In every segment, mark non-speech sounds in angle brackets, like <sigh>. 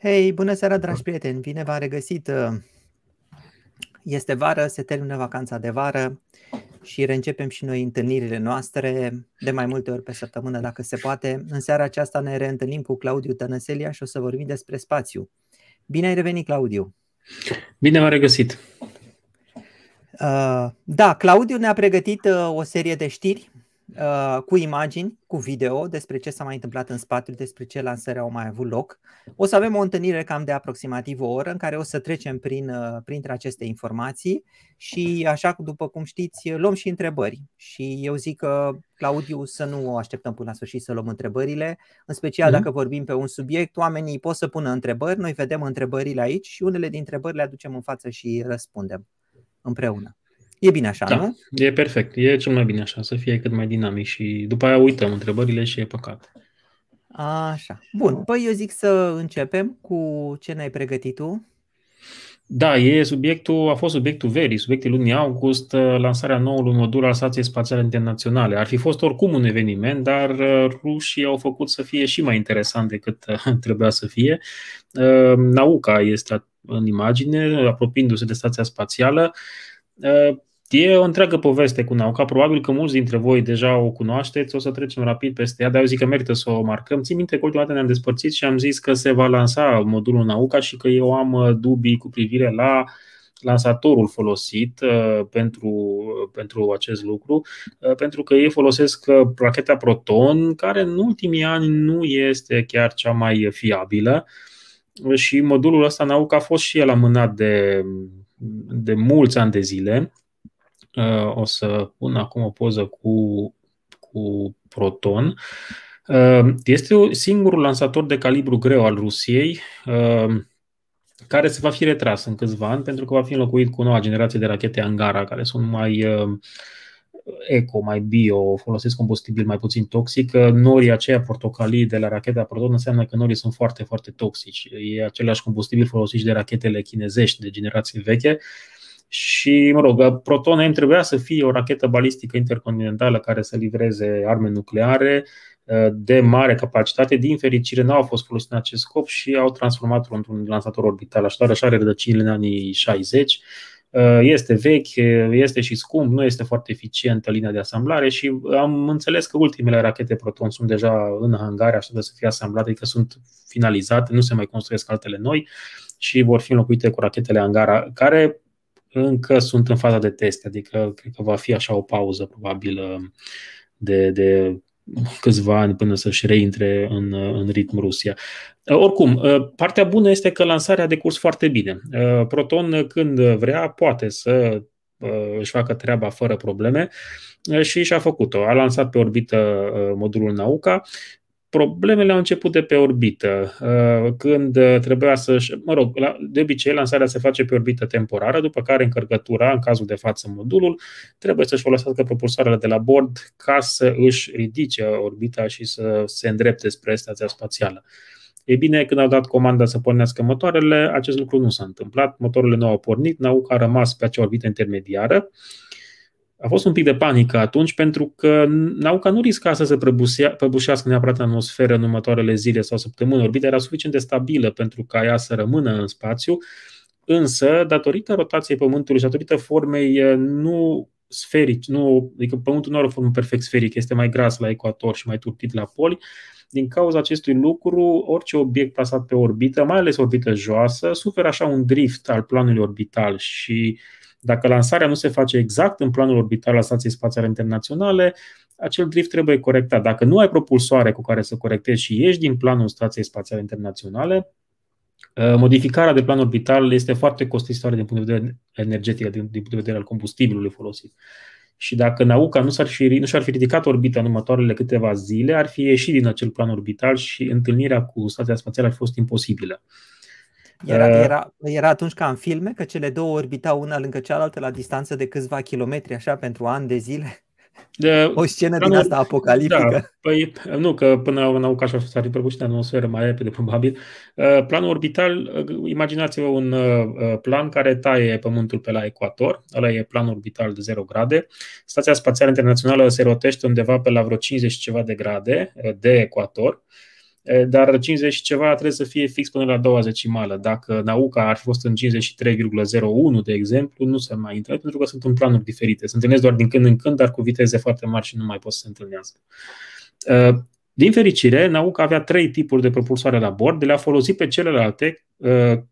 Hei, bună seara, dragi prieteni! Bine v-am regăsit! Este vară, se termină vacanța de vară și reîncepem și noi întâlnirile noastre de mai multe ori pe săptămână, dacă se poate. În seara aceasta ne reîntâlnim cu Claudiu Tănăselia și o să vorbim despre spațiu. Bine ai revenit, Claudiu! Bine v-am regăsit! Uh, da, Claudiu ne-a pregătit uh, o serie de știri Uh, cu imagini, cu video despre ce s-a mai întâmplat în spate, despre ce lansări au mai avut loc. O să avem o întâlnire cam de aproximativ o oră în care o să trecem prin, uh, printre aceste informații și așa după cum știți, luăm și întrebări. Și eu zic că, Claudiu, să nu o așteptăm până la sfârșit să luăm întrebările, în special mm-hmm. dacă vorbim pe un subiect, oamenii pot să pună întrebări, noi vedem întrebările aici și unele dintre întrebări le aducem în față și răspundem împreună. E bine așa, da, nu? E perfect. E cel mai bine așa, să fie cât mai dinamic și după aia uităm întrebările și e păcat. Așa. Bun. Păi eu zic să începem cu ce ne-ai pregătit tu. Da, e subiectul, a fost subiectul verii, subiectul lunii august, uh, lansarea noului modul al Stației Spațiale Internaționale. Ar fi fost oricum un eveniment, dar uh, rușii au făcut să fie și mai interesant decât uh, <laughs> trebuia să fie. Nauca este în imagine, apropiindu-se de stația spațială. E o întreagă poveste cu Nauca, probabil că mulți dintre voi deja o cunoașteți, o să trecem rapid peste ea, dar eu zic că merită să o marcăm. Țin minte că ultima dată ne-am despărțit și am zis că se va lansa modulul Nauca și că eu am uh, dubii cu privire la lansatorul folosit uh, pentru, pentru acest lucru, uh, pentru că ei folosesc racheta Proton, care în ultimii ani nu este chiar cea mai fiabilă. Și modulul ăsta Nauca a fost și el amânat de, de mulți ani de zile. Uh, o să pun acum o poză cu, cu Proton. Uh, este singurul lansator de calibru greu al Rusiei uh, care se va fi retras în câțiva ani pentru că va fi înlocuit cu noua generație de rachete Angara care sunt mai eco, mai bio, folosesc combustibil mai puțin toxic. Norii aceia portocalii de la racheta Proton înseamnă că norii sunt foarte, foarte toxici. E același combustibil folosit de rachetele chinezești de generație veche și, mă rog, Proton M trebuia să fie o rachetă balistică intercontinentală care să livreze arme nucleare uh, de mare capacitate. Din fericire, nu au fost folosite în acest scop și au transformat-o într-un lansator orbital. Așadar, așa are rădăcinile în anii 60. Uh, este vechi, este și scump, nu este foarte eficientă linia de asamblare și am înțeles că ultimele rachete Proton sunt deja în hangare, așteaptă să fie asamblate, adică sunt finalizate, nu se mai construiesc altele noi și vor fi înlocuite cu rachetele Angara, care încă sunt în faza de test, adică cred că va fi așa o pauză probabil de, de câțiva ani până să-și reintre în, în ritm Rusia. Oricum, partea bună este că lansarea a decurs foarte bine. Proton, când vrea, poate să își facă treaba fără probleme și și-a făcut-o. A lansat pe orbită modulul Nauka Problemele au început de pe orbită, uh, când uh, trebuia să mă rog, de obicei lansarea se face pe orbită temporară, după care încărcătura, în cazul de față modulul, trebuie să-și folosească propulsoarele de la bord ca să își ridice orbita și să se îndrepte spre stația spațială. E bine, când au dat comanda să pornească motoarele, acest lucru nu s-a întâmplat, motoarele nu au pornit, Nauca a rămas pe acea orbită intermediară, a fost un pic de panică atunci pentru că nauca nu risca să se prăbușească neapărat în atmosferă în următoarele zile sau săptămâni. Orbita era suficient de stabilă pentru ca ea să rămână în spațiu, însă, datorită rotației Pământului și datorită formei eh, nu sferici, nu, adică Pământul nu are o formă perfect sferică, este mai gras la ecuator și mai turtit la poli, din cauza acestui lucru, orice obiect plasat pe orbită, mai ales orbită joasă, suferă așa un drift al planului orbital și uh, dacă lansarea nu se face exact în planul orbital al Stației Spațiale Internaționale, acel drift trebuie corectat. Dacă nu ai propulsoare cu care să corectezi și ieși din planul Stației Spațiale Internaționale, uh, modificarea de plan orbital este foarte costisitoare din punct de vedere energetic, din punct de vedere al combustibilului folosit. Și dacă Nauca nu, s-ar fi, nu și-ar fi ridicat orbita în următoarele câteva zile, ar fi ieșit din acel plan orbital și întâlnirea cu stația spațială ar fi fost imposibilă. Era, uh, era, era atunci ca în filme, că cele două orbitau una lângă cealaltă la distanță de câțiva kilometri, așa, pentru ani de zile? De, o scenă din asta apocaliptică. Da, păi, nu, că până la urmă așa s-ar fi prăbușit în atmosferă mai repede, probabil. Uh, planul orbital, uh, imaginați-vă un plan care taie Pământul pe la ecuator, ăla e planul orbital de 0 grade. Stația Spațială Internațională se rotește undeva pe la vreo 50 ceva de grade de ecuator dar 50 și ceva trebuie să fie fix până la a doua zecimală. Dacă nauca ar fi fost în 53,01, de exemplu, nu se mai intră, pentru că sunt în planuri diferite. Se întâlnesc doar din când în când, dar cu viteze foarte mari și nu mai pot să se întâlnească. Din fericire, Nauca avea trei tipuri de propulsoare la bord, de le-a folosit pe celelalte,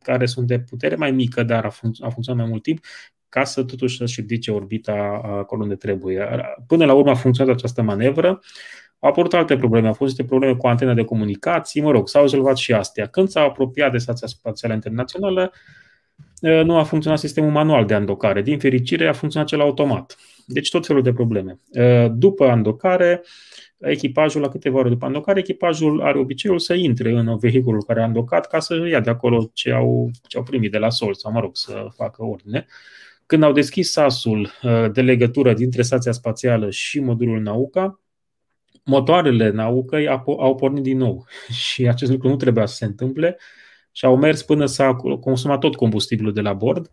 care sunt de putere mai mică, dar a, func- a funcționat mai mult timp, ca să totuși să-și ridice orbita acolo unde trebuie. Până la urmă a funcționat această manevră. Au apărut alte probleme, au fost niște probleme cu antena de comunicații, mă rog, s-au rezolvat și astea. Când s-a apropiat de Stația Spațială Internațională, nu a funcționat sistemul manual de andocare. Din fericire, a funcționat cel automat. Deci tot felul de probleme. După andocare, echipajul, la câteva ore după andocare, echipajul are obiceiul să intre în vehiculul care a andocat ca să ia de acolo ce au, ce au primit de la sol sau, mă rog, să facă ordine. Când au deschis sasul de legătură dintre stația spațială și modulul Nauca, motoarele Naucăi au pornit din nou <laughs> și acest lucru nu trebuia să se întâmple și au mers până s-a consumat tot combustibilul de la bord,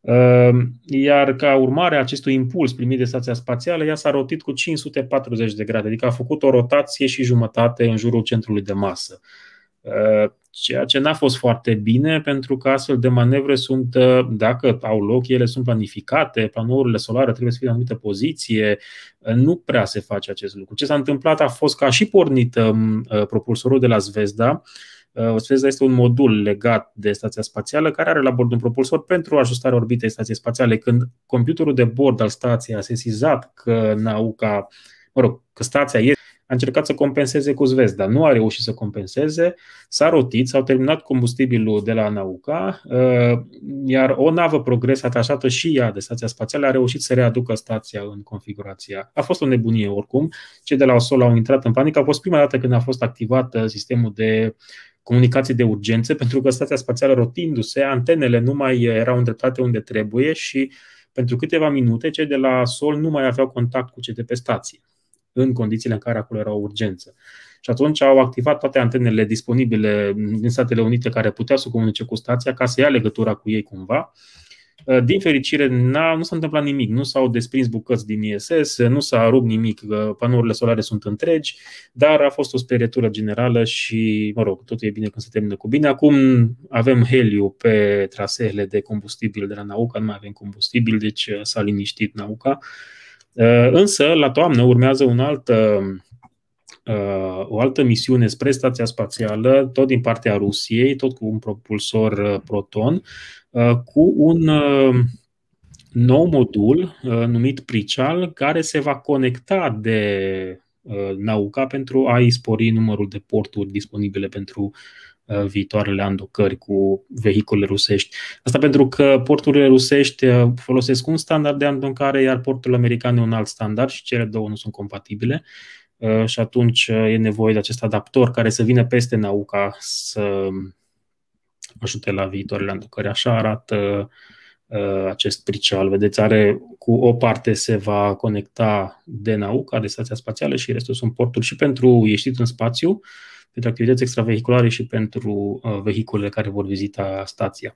ehm, iar ca urmare a acestui impuls primit de stația spațială, ea s-a rotit cu 540 de grade, adică a făcut o rotație și jumătate în jurul centrului de masă. Ehm, ceea ce n-a fost foarte bine, pentru că astfel de manevre sunt, dacă au loc, ele sunt planificate, planourile solare trebuie să fie în anumită poziție, nu prea se face acest lucru. Ce s-a întâmplat a fost că a și pornit propulsorul de la Zvezda, Zvezda este un modul legat de stația spațială care are la bord un propulsor pentru ajustarea orbitei stației spațiale. Când computerul de bord al stației a sesizat că Nauca, mă rog, că stația este a încercat să compenseze cu Zvezda. Nu a reușit să compenseze, s-a rotit, s-au terminat combustibilul de la Nauca, uh, iar o navă progres atașată și ea de stația spațială a reușit să readucă stația în configurația. A fost o nebunie oricum. Cei de la OSOL au intrat în panică. A fost prima dată când a fost activat sistemul de comunicații de urgență, <laughs> pentru că stația spațială rotindu-se, antenele nu mai erau îndreptate unde trebuie și pentru câteva minute cei de la sol nu mai aveau contact cu cei de pe stație în condițiile în care acolo era o urgență. Și atunci au activat toate antenele disponibile din Statele Unite care puteau să comunice cu stația ca să ia legătura cu ei cumva. Uh, din fericire, nu s-a întâmplat nimic, nu s-au desprins bucăți din ISS, nu s-a rupt nimic, panourile solare sunt întregi, dar a fost o sperietură generală și, mă rog, totul e bine când se termină cu bine. Acum avem heliu pe traseele de combustibil de la Nauca, nu mai avem combustibil, deci uh, s-a liniștit Nauca. Uh, însă, la toamnă urmează un alt, uh, uh, o altă misiune spre stația spațială, tot din partea Rusiei, tot cu un propulsor Proton, cu un nou modul numit Prichal, care se va conecta de Nauca pentru a-i spori numărul de porturi disponibile pentru Uh, viitoarele andocări cu vehicule rusești. Asta pentru că porturile rusești uh, folosesc un standard de andocare, iar porturile americane un alt standard și cele două nu sunt compatibile uh, și atunci e nevoie de acest adaptor care să vină peste Nauca să ajute la viitoarele andocări. Așa arată acest pricial. Vedeți, are cu o parte se va conecta de Nauca, de stația spațială și restul sunt porturi și pentru ieșit în spațiu, pentru activități extravehiculare și pentru uh, vehiculele care vor vizita stația.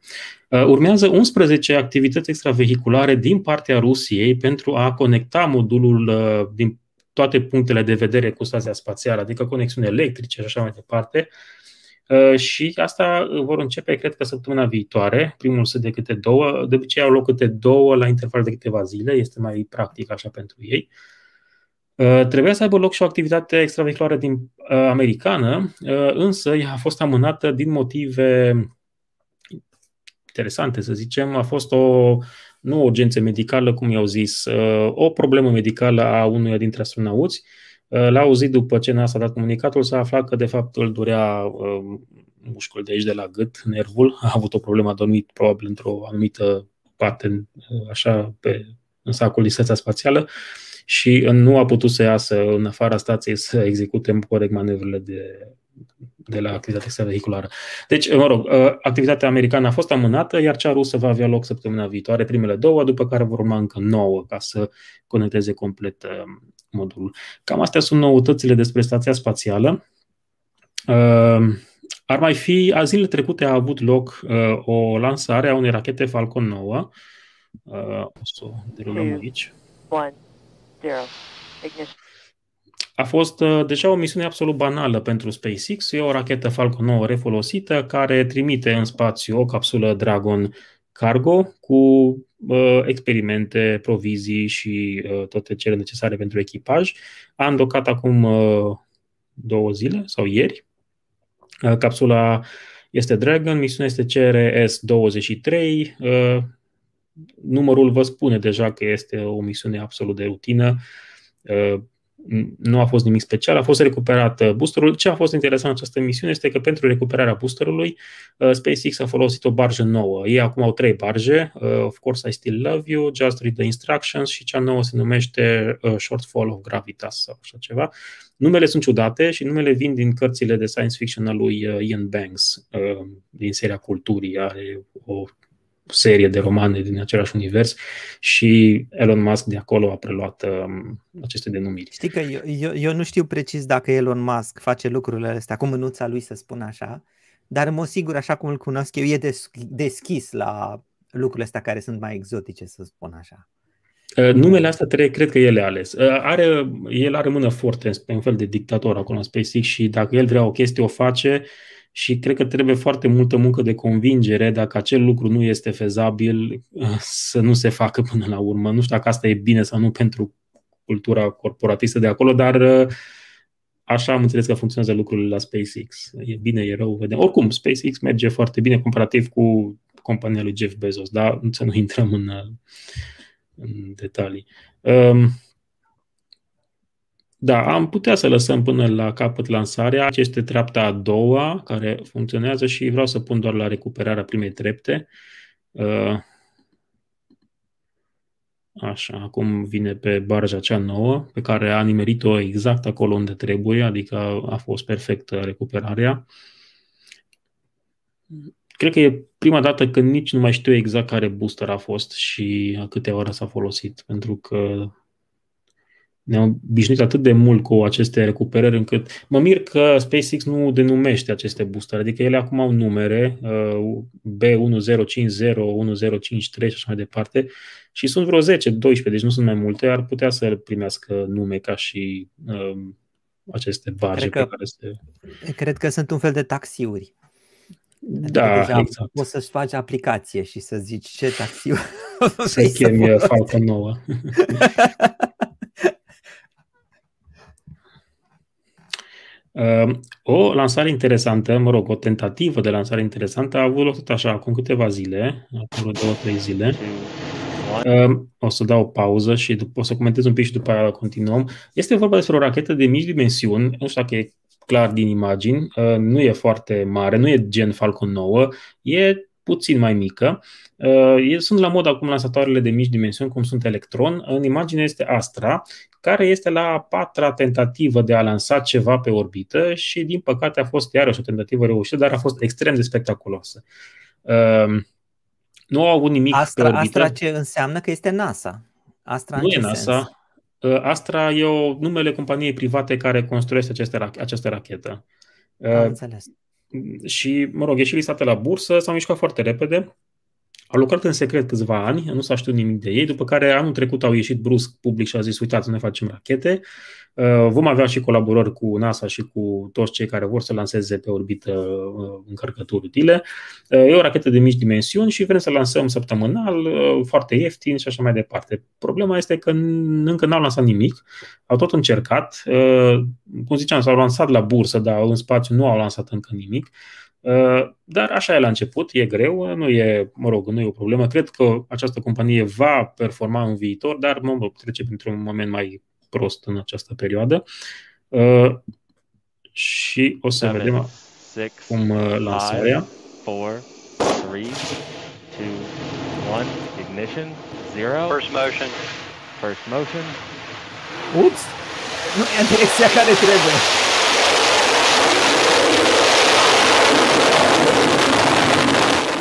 Uh, urmează 11 activități extravehiculare din partea Rusiei pentru a conecta modulul uh, din toate punctele de vedere cu stația spațială, adică conexiuni electrice și așa mai departe. Și asta vor începe, cred că, săptămâna viitoare. Primul să de câte două, de obicei au loc câte două la interval de câteva zile, este mai practic așa pentru ei. Uh, trebuia să aibă loc și o activitate extravehiculară din uh, americană, uh, însă ea a fost amânată din motive interesante, să zicem. A fost o, nu o urgență medicală, cum i-au zis, uh, o problemă medicală a unuia dintre astronauți. Uh, l-a auzit după ce n-a dat comunicatul, s-a aflat că de fapt îl durea uh, mușchiul de aici de la gât, nervul, a avut o problemă, a dormit probabil într-o anumită parte, așa, pe, în sacul din spațială. Uh, și nu a putut să iasă în afara stației să execute în corect manevrele de, de la activitatea extravehiculară. Deci, mă rog, ă, activitatea americană a fost amânată, iar cea rusă va avea loc săptămâna viitoare, primele două, după care vor urma încă nouă ca să conecteze complet ă, modulul. Cam astea sunt noutățile despre stația spațială. Ă, ar mai fi, a zilele trecute a avut loc o lansare a unei rachete Falcon 9. O să o derulăm aici. One. Zero. Ignition. a fost uh, deja o misiune absolut banală pentru SpaceX. E o rachetă Falcon 9 refolosită care trimite în spațiu o capsulă Dragon Cargo cu uh, experimente, provizii și uh, toate cele necesare pentru echipaj. A îndocat acum uh, două zile sau ieri. Uh, capsula este Dragon, misiunea este CRS-23. Uh, numărul vă spune deja că este o misiune absolut de rutină. Uh, nu a fost nimic special, a fost recuperat boosterul. Ce a fost interesant în această misiune este că pentru recuperarea boosterului uh, SpaceX a folosit o barjă nouă. Ei acum au trei barje, uh, Of Course I Still Love You, Just Read the Instructions și cea nouă se numește uh, Shortfall of Gravitas sau așa ceva. Numele sunt ciudate și numele vin din cărțile de science fiction al lui Ian Banks din seria Culturii. Are o serie de romane din același univers și Elon Musk de acolo a preluat um, aceste denumiri. Știi că eu, eu, eu nu știu precis dacă Elon Musk face lucrurile astea cu mânuța lui, să spun așa, dar în mod sigur, așa cum îl cunosc eu, e des, deschis la lucrurile astea care sunt mai exotice, să spun așa. Uh, numele astea trei, cred că el le-a ales. Uh, are, el are mână foarte, pe un fel de dictator acolo în SpaceX și dacă el vrea o chestie, o face și cred că trebuie foarte multă muncă de convingere dacă acel lucru nu este fezabil să nu se facă până la urmă. Nu știu dacă asta e bine sau nu pentru cultura corporatistă de acolo, dar așa am înțeles că funcționează lucrurile la SpaceX. E bine, e rău, vedem. Oricum, SpaceX merge foarte bine comparativ cu compania lui Jeff Bezos, dar să nu intrăm în, în detalii. Um, da, am putea să lăsăm până la capăt lansarea. Este treapta a doua care funcționează și vreau să pun doar la recuperarea primei trepte. Uh, așa, acum vine pe barja cea nouă, pe care a nimerit-o exact acolo unde trebuie, adică a fost perfectă recuperarea. Cred că e prima dată când nici nu mai știu exact care booster a fost și a câte ore s-a folosit, pentru că ne-am obișnuit atât de mult cu aceste recuperări încât mă mir că SpaceX nu denumește aceste boostere, adică ele acum au numere uh, B1050, 1053 și așa mai departe și sunt vreo 10-12, deci nu sunt mai multe, ar putea să primească nume ca și uh, aceste barge cred că, pe care se... Cred că sunt un fel de taxiuri. Da, adică exact. Poți să-și faci aplicație și să zici ce taxiuri să chemi Falcon 9. <laughs> o lansare interesantă, mă rog, o tentativă de lansare interesantă a avut loc tot așa, acum câteva zile, acum două, trei zile. Ehm, o să dau o pauză și după, o să comentez un pic și după aia continuăm. Este vorba despre o rachetă de mici dimensiuni, nu știu dacă e clar din imagini, ehm, nu e foarte mare, nu e gen Falcon 9, e puțin mai mică. Sunt la mod acum lansatoarele de mici dimensiuni, cum sunt Electron. În imagine este Astra, care este la a patra tentativă de a lansa ceva pe orbită și, din păcate, a fost iarăși o tentativă reușită, dar a fost extrem de spectaculoasă. Uh, nu au avut nimic Astra, pe orbită. Astra ce înseamnă că este NASA. Astra nu e NASA. Sens? Uh, Astra e o numele companiei private care construiește aceste, această rachetă. Am uh, înțeles. Și, mă rog, e și listată la bursă, s-au mișcat foarte repede. Au lucrat în secret câțiva ani, nu s-a știut nimic de ei, după care anul trecut au ieșit brusc public și au zis, uitați, noi facem rachete. Uh, vom avea și colaborări cu NASA și cu toți cei care vor să lanseze pe orbită uh, încărcături utile. Uh, e o rachetă de mici dimensiuni și vrem să lansăm săptămânal, foarte ieftin și așa mai departe. Problema este că încă n-au lansat nimic, au tot încercat, cum ziceam, s-au lansat la bursă, dar în spațiu nu au lansat încă nimic. Uh, dar așa e la început, e greu, nu e, mă rog, nu e o problemă. Cred că această companie va performa în viitor, dar mă rog, trece printr-un moment mai prost în această perioadă. Uh, și o să Seven, vedem six, cum uh, lansarea. 4, 3, 2, 1, ignition, 0. First motion. First motion. Ups! Nu e în direcția care trebuie.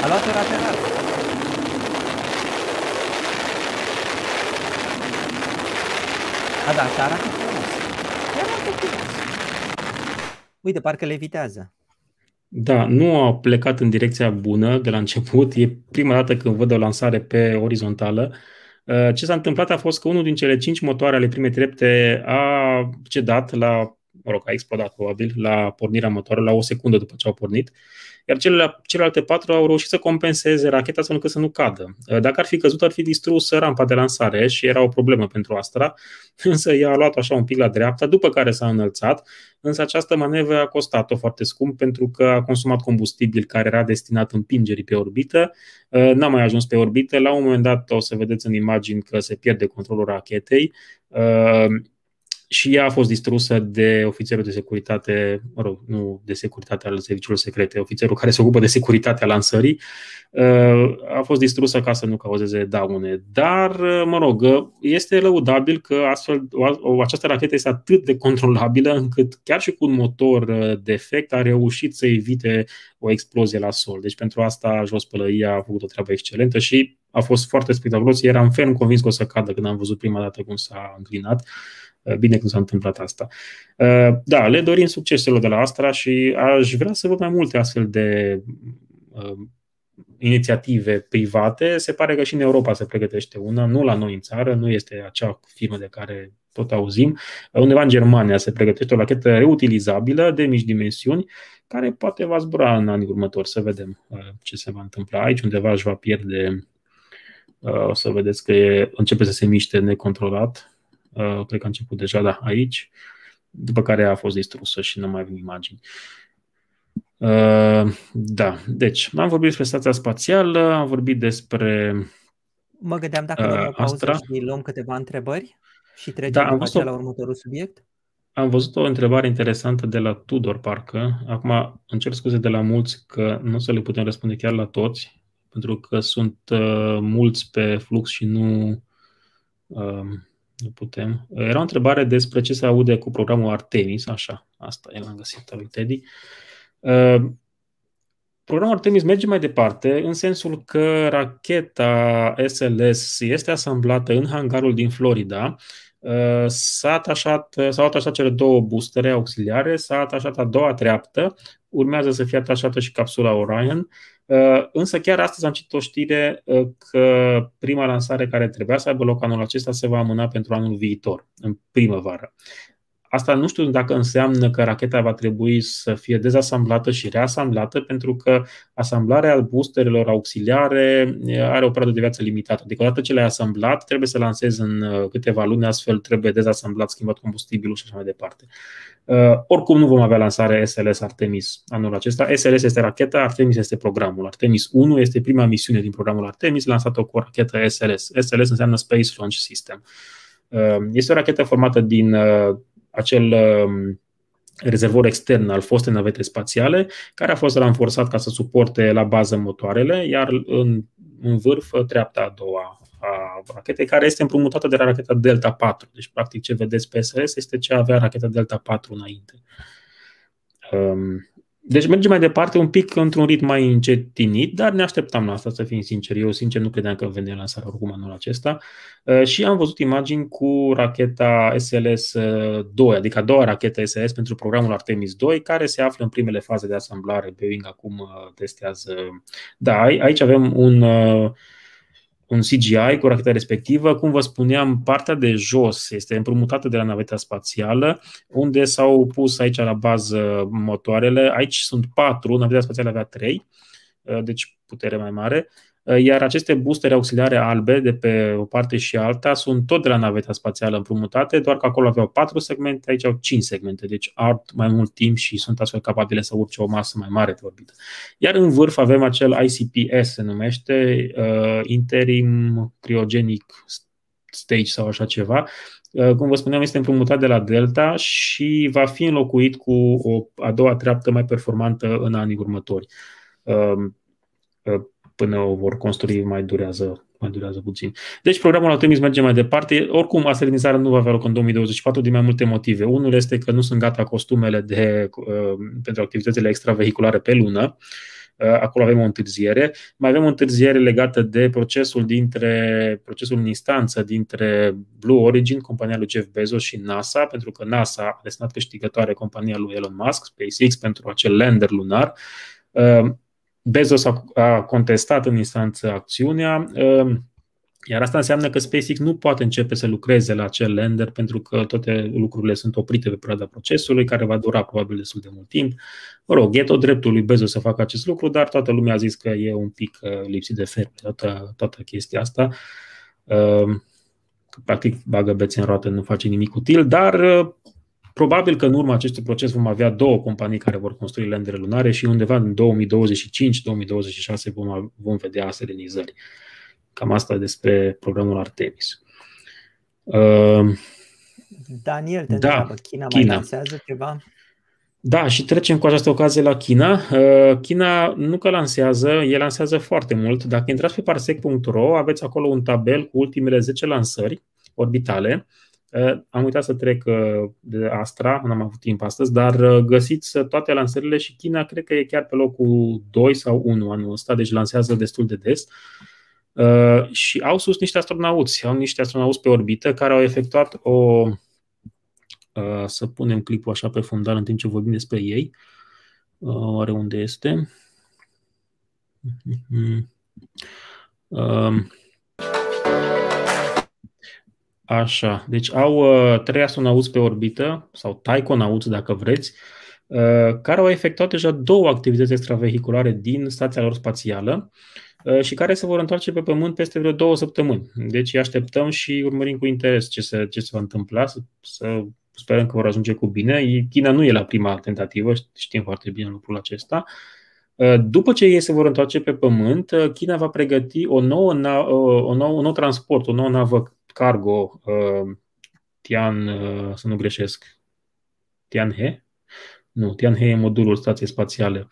A luat-o lateral. A, da, așa arată frumos. Arată frumos. Uite, parcă levitează. Da, nu a plecat în direcția bună de la început. E prima dată când văd o lansare pe orizontală. Ce s-a întâmplat a fost că unul din cele cinci motoare ale primei trepte a cedat la mă rog, a explodat probabil la pornirea motorului, la o secundă după ce au pornit, iar celelalte, celelalte patru au reușit să compenseze racheta astfel încât să nu cadă. Dacă ar fi căzut, ar fi distrus rampa de lansare și era o problemă pentru Astra, <laughs> însă ea a luat așa un pic la dreapta, după care s-a înălțat, însă această manevră a costat-o foarte scump pentru că a consumat combustibil care era destinat împingerii pe orbită, n-a mai ajuns pe orbită, la un moment dat o să vedeți în imagini că se pierde controlul rachetei, și ea a fost distrusă de ofițerul de securitate, mă rog, nu de securitate al serviciului secrete, ofițerul care se ocupă de securitatea lansării, uh, a fost distrusă ca să nu cauzeze daune. Dar, uh, mă rog, uh, este lăudabil că astfel, această rachetă este atât de controlabilă încât chiar și cu un motor defect a reușit să evite o explozie la sol. Deci pentru asta Jos Pălăia a făcut o treabă excelentă și a fost foarte spectaculos. Eram ferm convins că o să cadă când am văzut prima dată cum s-a înclinat. Uh, bine că s-a întâmplat asta. Uh, da, le dorim succes celor de la Astra și aș vrea să văd mai multe astfel de uh, inițiative private. Se pare că și în Europa se pregătește una, nu la noi în țară, nu este acea firmă de care tot auzim. Undeva în Germania se pregătește o rachetă reutilizabilă de mici dimensiuni, care poate va zbura în anii următori, să vedem ce se va întâmpla. Aici undeva își va pierde, o să vedeți că începe să se miște necontrolat, Uh, cred că a început deja, da, aici, după care a fost distrusă și nu mai avem imagini. Uh, da, deci am vorbit despre stația spațială, am vorbit despre Mă gândeam dacă uh, luăm o pauză Astra. și luăm câteva întrebări și trecem da, am văzut la următorul subiect. Am văzut o întrebare interesantă de la Tudor, parcă. Acum încerc scuze de la mulți că nu o să le putem răspunde chiar la toți, pentru că sunt uh, mulți pe flux și nu uh, nu putem. Era o întrebare despre ce se aude cu programul Artemis, așa, asta e, l-am găsit lui Teddy. Uh, programul Artemis merge mai departe în sensul că racheta SLS este asamblată în hangarul din Florida, uh, s-a atașat, s-au atașat cele două boostere auxiliare, s-a atașat a doua treaptă, urmează să fie atașată și capsula Orion Uh, însă chiar astăzi am citit o știre uh, că prima lansare care trebuia să aibă loc anul acesta se va amâna pentru anul viitor, în primăvară. Asta nu știu dacă înseamnă că racheta va trebui să fie dezasamblată și reasamblată, pentru că asamblarea boosterelor auxiliare are o perioadă de viață limitată. Adică odată ce le-ai asamblat, trebuie să lansezi în uh, câteva luni, astfel trebuie dezasamblat, schimbat combustibilul și așa mai departe. Uh, oricum nu vom avea lansare SLS Artemis anul acesta. SLS este racheta, Artemis este programul. Artemis 1 este prima misiune din programul Artemis, lansată cu o rachetă SLS. SLS înseamnă Space Launch System. Uh, este o rachetă formată din acel um, rezervor extern al fostei navete spațiale, care a fost ranforsat ca să suporte la bază motoarele, iar în, în vârf treapta a doua a rachetei, care este împrumutată de la racheta Delta 4. Deci, practic, ce vedeți pe SLS este ce avea racheta Delta 4 înainte. Um, deci mergem mai departe un pic într-un ritm mai încetinit, dar ne așteptam la asta, să fim sinceri. Eu, sincer, nu credeam că vine lansarea oricum anul acesta. Uh, și am văzut imagini cu racheta SLS-2, adică a doua rachetă SLS pentru programul Artemis 2, care se află în primele faze de asamblare. Boeing acum uh, testează. Da, aici avem un uh, un CGI cu racheta respectivă. Cum vă spuneam, partea de jos este împrumutată de la naveta spațială, unde s-au pus aici la bază motoarele. Aici sunt patru, naveta spațială avea trei, deci putere mai mare. Uh, iar aceste boostere auxiliare albe de pe o parte și alta sunt tot de la naveta spațială împrumutate, doar că acolo aveau patru segmente, aici au cinci segmente, deci ard mai mult timp și sunt astfel capabile să urce o masă mai mare pe orbită. Iar în vârf avem acel ICPS, se numește uh, Interim Cryogenic Stage sau așa ceva, uh, cum vă spuneam, este împrumutat de la Delta și va fi înlocuit cu o a doua treaptă mai performantă în anii următori. Uh, până o vor construi mai durează, mai durează puțin. Deci programul Artemis merge mai departe. Oricum, aserenizarea nu va avea loc în 2024 din mai multe motive. Unul este că nu sunt gata costumele de, uh, pentru activitățile extravehiculare pe lună. Uh, acolo avem o întârziere. Mai avem o întârziere legată de procesul dintre procesul în instanță dintre Blue Origin, compania lui Jeff Bezos și NASA, pentru că NASA a destinat câștigătoare compania lui Elon Musk, SpaceX, pentru acel lander lunar. Uh, Bezos a, a contestat în instanță acțiunea. Ehm, Iar asta înseamnă că SpaceX nu poate începe să lucreze la acel lander pentru că toate lucrurile sunt oprite pe perioada procesului, care va dura probabil destul de mult timp. Mă rog, e tot dreptul lui Bezos să facă acest lucru, dar toată lumea a zis că e un pic uh, lipsit de fer toată, toată chestia asta. Uh, practic bagă bețe în roată, nu face nimic util, dar uh, probabil că în urma acestui proces vom avea două companii care vor construi landere lunare și undeva în 2025-2026 vom, vom vedea aserenizări. Cam asta despre programul Artemis. Uh, Daniel te da, întreabă, China, China mai lansează ceva? Da, și trecem cu această ocazie la China. Uh, China nu că lansează, el lansează foarte mult. Dacă intrați pe parsec.ro, aveți acolo un tabel cu ultimele 10 lansări orbitale. Uh, am uitat să trec de Astra, n-am avut timp astăzi, dar găsiți toate lansările și China cred că e chiar pe locul 2 sau 1 anul ăsta, deci lansează destul de des. Uh, și au sus niște astronauți, au niște astronauți pe orbită care au efectuat o. Uh, să punem clipul așa pe fundal în timp ce vorbim despre ei. Uh, oare unde este? Uh, Așa, deci au uh, trei astronauți pe orbită, sau taikonauți dacă vreți, uh, care au efectuat deja două activități extravehiculare din stația lor spațială. Uh, și care se vor întoarce pe Pământ peste vreo două săptămâni. Deci îi așteptăm și urmărim cu interes ce se, ce se va întâmpla, să, să sperăm că vor ajunge cu bine. China nu e la prima tentativă, știm foarte bine lucrul acesta. Uh, după ce ei se vor întoarce pe Pământ, uh, China va pregăti o nouă, o nouă, un nou transport, o nouă navă cargo, Tian, să nu greșesc, Tianhe? Nu, Tianhe e modulul stației spațiale,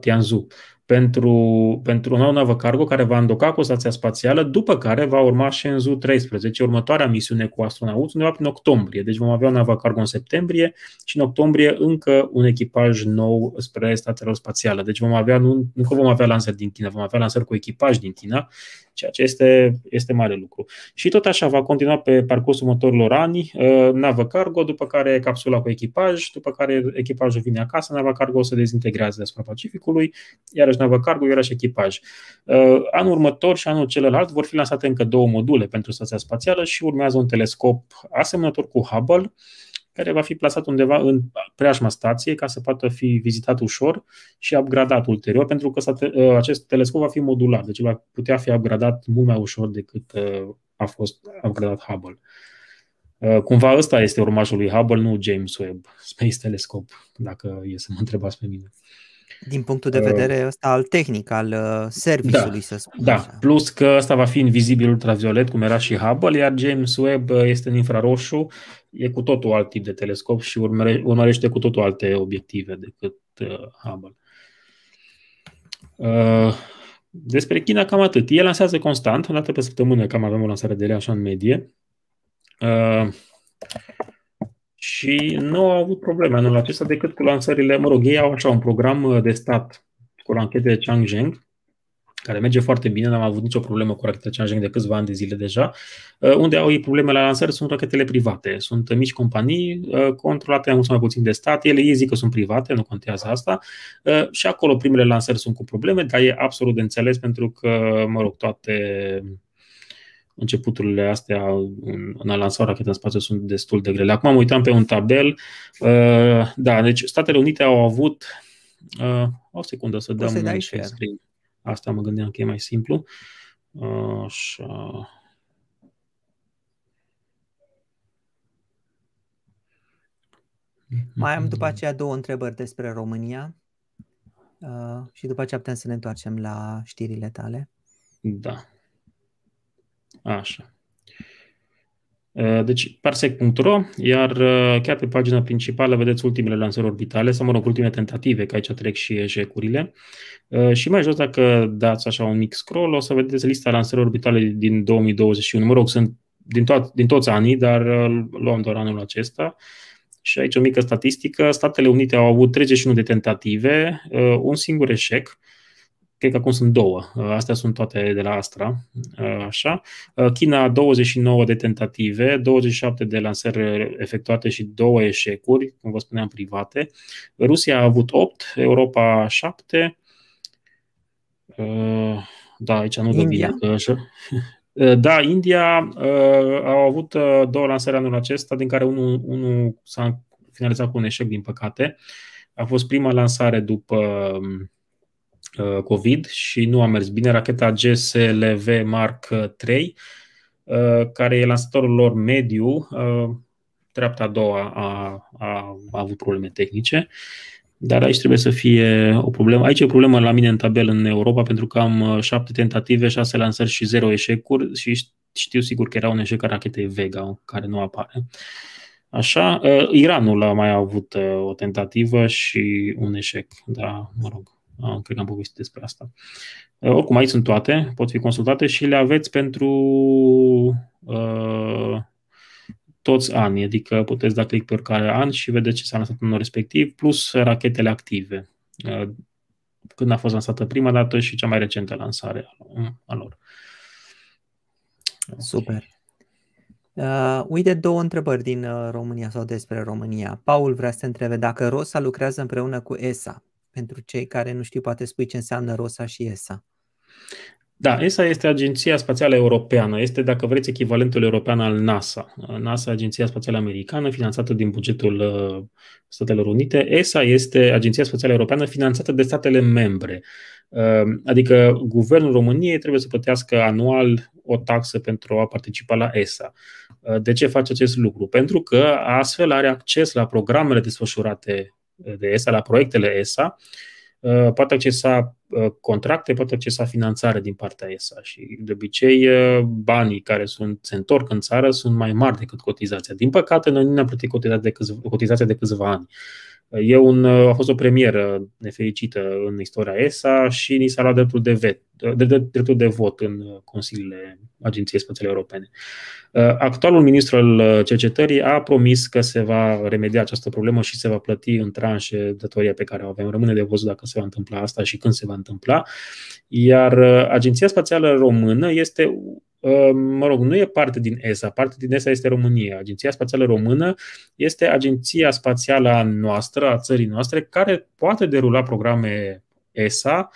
Tianzu pentru, pentru o nouă navă cargo care va îndoca cu stația spațială, după care va urma Shenzhou 13, următoarea misiune cu astronauți, undeva prin octombrie. Deci vom avea o navă cargo în septembrie și în octombrie încă un echipaj nou spre stația spațială. Deci vom avea, nu, nu că vom avea lansări din China, vom avea lansări cu echipaj din China, ceea ce este, este mare lucru. Și tot așa va continua pe parcursul următorilor ani, uh, navă cargo, după care capsula cu echipaj, după care echipajul vine acasă, nava cargo se dezintegrează deasupra Pacificului, iarăși navă cargo, iarăși echipaj. Uh, anul următor și anul celălalt vor fi lansate încă două module pentru stația spațială și urmează un telescop asemănător cu Hubble, care va fi plasat undeva în preajma stației ca să poată fi vizitat ușor și upgradat ulterior, pentru că uh, acest telescop va fi modular, deci va putea fi upgradat mult mai ușor decât uh, a fost upgradat Hubble. Cumva ăsta este urmașul lui Hubble, nu James Webb Space Telescope, dacă e să mă întrebați pe mine. Din punctul de uh, vedere ăsta al tehnic, al uh, serviciului, da, să spun Da, așa. plus că ăsta va fi invizibil ultraviolet, cum era și Hubble, iar James Webb uh, este în infraroșu, e cu totul alt tip de telescop și urmăre, urmărește cu totul alte obiective decât uh, Hubble. Uh, despre China cam atât. El lansează constant, o dată pe săptămână cam avem o lansare de ele așa în medie. Uh, și nu au avut probleme anul acesta decât cu lansările, mă rog, ei au așa un program uh, de stat cu ranchete de Changzheng, care merge foarte bine, n-am avut nicio problemă cu racheta Changzheng de câțiva ani de zile deja. Uh, unde au ei probleme la lansări sunt rachetele private. Sunt mici companii uh, controlate mult mai puțin de stat. Ele ei zic că sunt private, nu contează asta. Și acolo primele lansări sunt cu probleme, dar e absolut de înțeles pentru că, mă rog, toate începuturile astea în, în a lansa o rachetă în spațiu sunt destul de grele. Acum mă uitam pe un tabel. Uh, da, deci Statele Unite au avut uh, o secundă să dăm un screen. Asta mă gândeam că e mai simplu. Uh, așa. Mai am după aceea două întrebări despre România uh, și după aceea putem să ne întoarcem la știrile tale. Da. Așa. Deci parsec.ro, iar chiar pe pagina principală vedeți ultimele lansări orbitale, sau mă rog, ultimele tentative, că aici trec și eșecurile. Și mai jos, dacă dați așa un mic scroll, o să vedeți lista lansărilor orbitale din 2021. Mă rog, sunt din, to- din toți anii, dar luăm doar anul acesta. Și aici o mică statistică. Statele Unite au avut 31 de tentative, un singur eșec, Cred că acum sunt două. Uh, astea sunt toate de la Astra. Uh, așa. Uh, China 29 de tentative, 27 de lansări efectuate și două eșecuri, cum vă spuneam, private. Rusia a avut 8, Europa 7. Da, aici nu dă bine. Că așa. Da, India uh, au avut uh, două lansări anul acesta, din care unul, unul s-a finalizat cu un eșec, din păcate. A fost prima lansare după uh, COVID și nu a mers bine. Racheta GSLV Mark III, uh, care e lansatorul lor mediu, uh, treapta a doua a, a, a avut probleme tehnice. Dar aici trebuie să fie o problemă. Aici e o problemă la mine în tabel în Europa, pentru că am uh, șapte tentative, șase lansări și zero eșecuri și știu sigur că era un eșec a rachetei Vega, care nu apare. Așa, uh, Iranul a mai avut uh, o tentativă și un eșec, da, mă rog, cred că am povestit despre asta. Oricum, aici sunt toate, pot fi consultate și le aveți pentru uh, toți anii, adică puteți da click pe oricare an și vedeți ce s-a lansat în anul respectiv, plus rachetele active, uh, când a fost lansată prima dată și cea mai recentă lansare a lor. Super. Uh, uite două întrebări din uh, România sau despre România. Paul vrea să te întrebe dacă ROSA lucrează împreună cu ESA. Pentru cei care nu știu, poate spui ce înseamnă ROSA și ESA. Da, ESA este Agenția Spațială Europeană, este, dacă vreți, echivalentul european al NASA. NASA, Agenția Spațială Americană, finanțată din bugetul uh, Statelor Unite. ESA este Agenția Spațială Europeană finanțată de statele membre. Uh, adică guvernul României trebuie să plătească anual o taxă pentru a participa la ESA. Uh, de ce face acest lucru? Pentru că astfel are acces la programele desfășurate de ESA, la proiectele ESA, Uh, poate accesa uh, contracte, poate accesa finanțare din partea ESA și de obicei uh, banii care sunt, se întorc în țară sunt mai mari decât cotizația. Din păcate, noi nu ne-am plătit cotizația de, câțiva, cotizația de câțiva ani. E un, a fost o premieră nefericită în istoria ESA și ni s-a luat dreptul de, vet, de, de, dreptul de vot în consiliile Agenției Spațiale Europene. Actualul ministru al cercetării a promis că se va remedia această problemă și se va plăti în tranșe datoria pe care o avem. Rămâne de văzut dacă se va întâmpla asta și când se va întâmpla. Iar Agenția Spațială Română este Ă, mă rog, nu e parte din ESA, parte din ESA este România. Agenția Spațială Română este agenția spațială a noastră, a țării noastre, care poate derula programe ESA,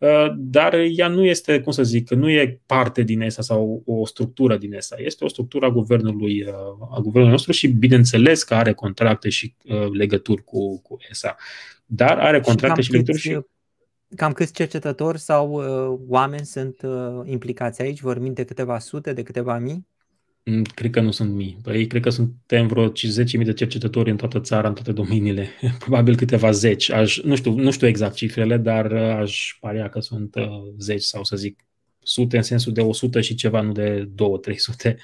ă, dar ea nu este, cum să zic, nu e parte din ESA sau o structură din ESA. Este o structură a guvernului, ă, a guvernului nostru și bineînțeles că are contracte și legături cu, cu ESA. Dar are contracte și, și legături și Cam câți cercetători sau uh, oameni sunt uh, implicați aici? Vorbim de câteva sute, de câteva mii? Mm, cred că nu sunt mii. Păi, cred că suntem vreo 10.000 de cercetători în toată țara, în toate domeniile. <laughs> Probabil câteva zeci. Aș, nu, știu, nu știu exact cifrele, dar uh, aș paria că sunt uh, zeci sau să zic sute în sensul de 100 și ceva, nu de 2-300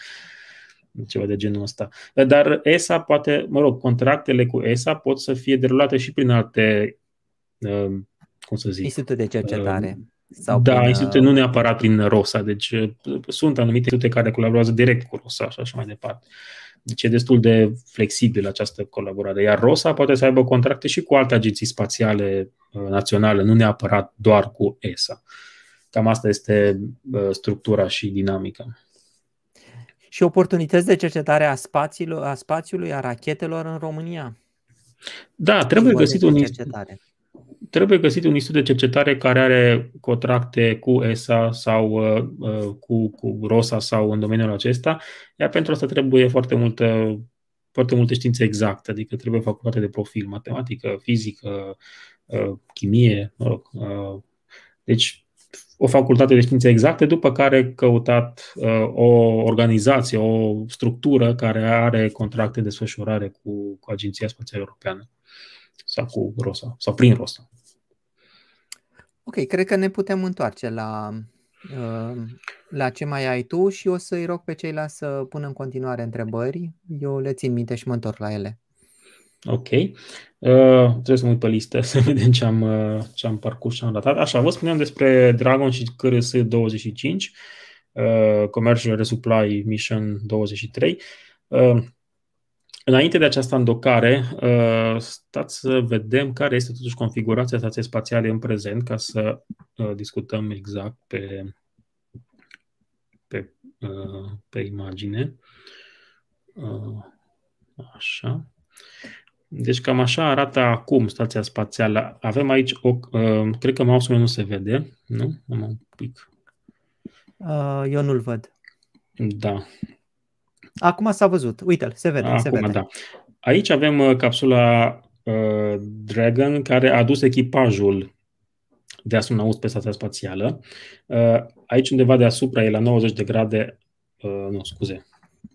<laughs> ceva de genul ăsta. Dar ESA poate, mă rog, contractele cu ESA pot să fie derulate și prin alte uh, cum să zic... Institute de cercetare. Uh, sau da, prin, institute nu neapărat prin ROSA, deci uh, sunt anumite institute care colaborează direct cu ROSA și așa mai departe. Deci e destul de flexibil această colaborare. Iar ROSA poate să aibă contracte și cu alte agenții spațiale uh, naționale, nu neapărat doar cu ESA. Cam asta este structura și dinamica. Și oportunități de cercetare a, spațiului, a spațiului, a rachetelor în România? Da, trebuie găsit un cercetare trebuie găsit un institut de cercetare care are contracte cu ESA sau uh, uh, cu, cu ROSA sau în domeniul acesta, iar pentru asta trebuie foarte multă foarte multe științe exacte, adică trebuie facultate de profil, matematică, fizică, uh, chimie, mă rog. Uh, deci o facultate de științe exacte, după care căutat uh, o organizație, o structură care are contracte de desfășurare cu, cu Agenția Spațială Europeană sau cu ROSA, sau prin ROSA. Ok, cred că ne putem întoarce la, uh, la ce mai ai tu și o să-i rog pe ceilalți să pună în continuare întrebări. Eu le țin minte și mă întorc la ele. Ok. Uh, trebuie să mă uit pe listă <laughs> să vedem ce am, uh, ce am parcurs și am datat. Așa, vă spuneam despre Dragon și CRS 25, uh, Commercial Resupply Mission 23. Uh, Înainte de această îndocare, uh, stați să vedem care este totuși configurația stației spațiale în prezent, ca să uh, discutăm exact pe, pe, uh, pe imagine. Așa. Deci cam așa arată acum stația spațială. Avem aici o... Cred că mouse-ul meu nu se vede, nu? Am un pic. Eu nu-l văd. Da. Acum s-a văzut. Uite-l, se vede. Acum, se vede. da. Aici avem uh, capsula uh, Dragon care a adus echipajul de astronaut pe stația spațială. Uh, aici undeva deasupra e la 90 de grade, uh, nu, scuze,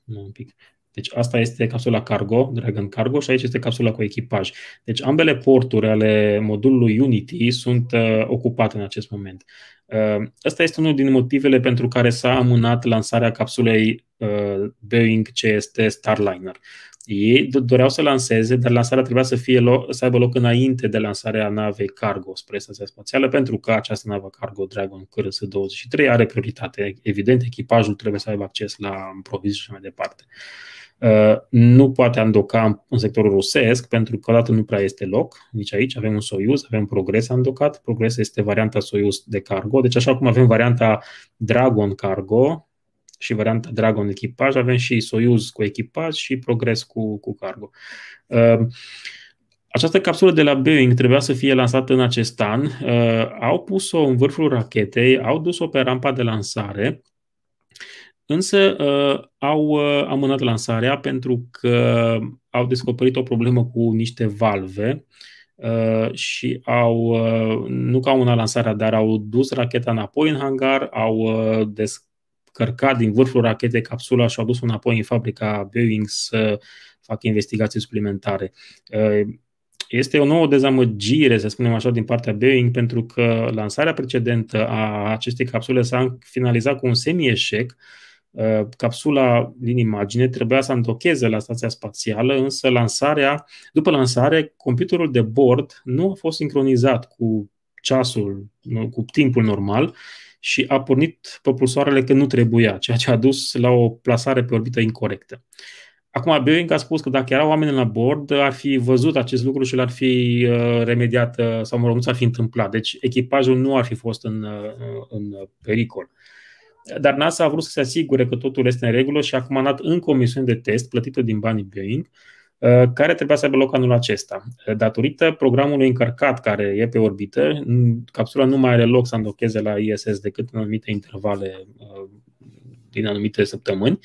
nu un pic. Deci asta este capsula Cargo, Dragon Cargo, și aici este capsula cu echipaj. Deci ambele porturi ale modulului Unity sunt uh, ocupate în acest moment. Uh, ăsta este unul din motivele pentru care s-a amânat lansarea capsulei uh, Boeing CST Starliner. Ei doreau să lanseze, dar lansarea trebuia să, fie lo- să aibă loc înainte de lansarea navei Cargo spre stația spațială, pentru că această navă Cargo Dragon CRS-23 are prioritate. Evident, echipajul trebuie să aibă acces la provizii și mai departe. Uh, nu poate andoca în sectorul rusesc, pentru că odată nu prea este loc. Nici aici avem un Soyuz, avem Progres andocat. Progres este varianta Soyuz de cargo. Deci așa cum avem varianta Dragon Cargo, și varianta Dragon echipaj, avem și Soyuz cu echipaj și Progress cu, cu cargo. Uh, această capsulă de la Boeing trebuia să fie lansată în acest an. Uh, au pus-o în vârful rachetei, au dus-o pe rampa de lansare, însă uh, au amânat lansarea pentru că au descoperit o problemă cu niște valve și au, nu că au amânat lansarea, dar au dus racheta înapoi în hangar, au des, cărcat din vârful rachetei capsula și au dus înapoi în fabrica Boeing să facă investigații suplimentare. Uh, este o nouă dezamăgire, să spunem așa, din partea Boeing, pentru că lansarea precedentă a acestei capsule s-a finalizat cu un semi-eșec. Uh, capsula din imagine trebuia să întocheze la stația spațială, însă lansarea, după lansare, computerul de bord nu a fost sincronizat cu ceasul, cu timpul normal și a pornit propulsoarele când nu trebuia, ceea ce a dus la o plasare pe orbită incorrectă. Acum, Boeing a spus că dacă erau oameni la bord, ar fi văzut acest lucru și l-ar fi uh, remediat uh, sau, mă rog, nu s-ar fi întâmplat. Deci, echipajul nu ar fi fost în, uh, în pericol. Dar NASA a vrut să se asigure că totul este în regulă și a comandat încă o misiune de test plătită din banii Boeing, Uh, care trebuia să aibă loc anul acesta. Uh, datorită programului încărcat care e pe orbită, capsula nu mai are loc să îndocheze la ISS decât în anumite intervale uh, din anumite săptămâni.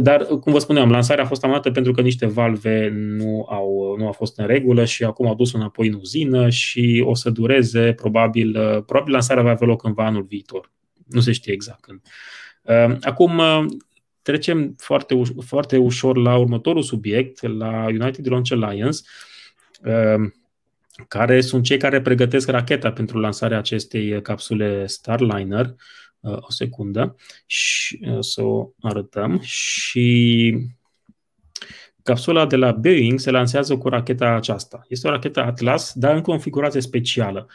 Dar, cum vă spuneam, lansarea a fost amată pentru că niște valve nu au, nu au fost în regulă și acum au dus înapoi în uzină și o să dureze, probabil, probabil lansarea va avea loc în anul viitor. Nu se știe exact când. Acum, Trecem foarte, uș- foarte ușor la următorul subiect, la United Launch Alliance, um, care sunt cei care pregătesc racheta pentru lansarea acestei capsule Starliner. Uh, o secundă și uh, să o arătăm. Și capsula de la Boeing se lansează cu racheta aceasta. Este o rachetă Atlas, dar în configurație specială.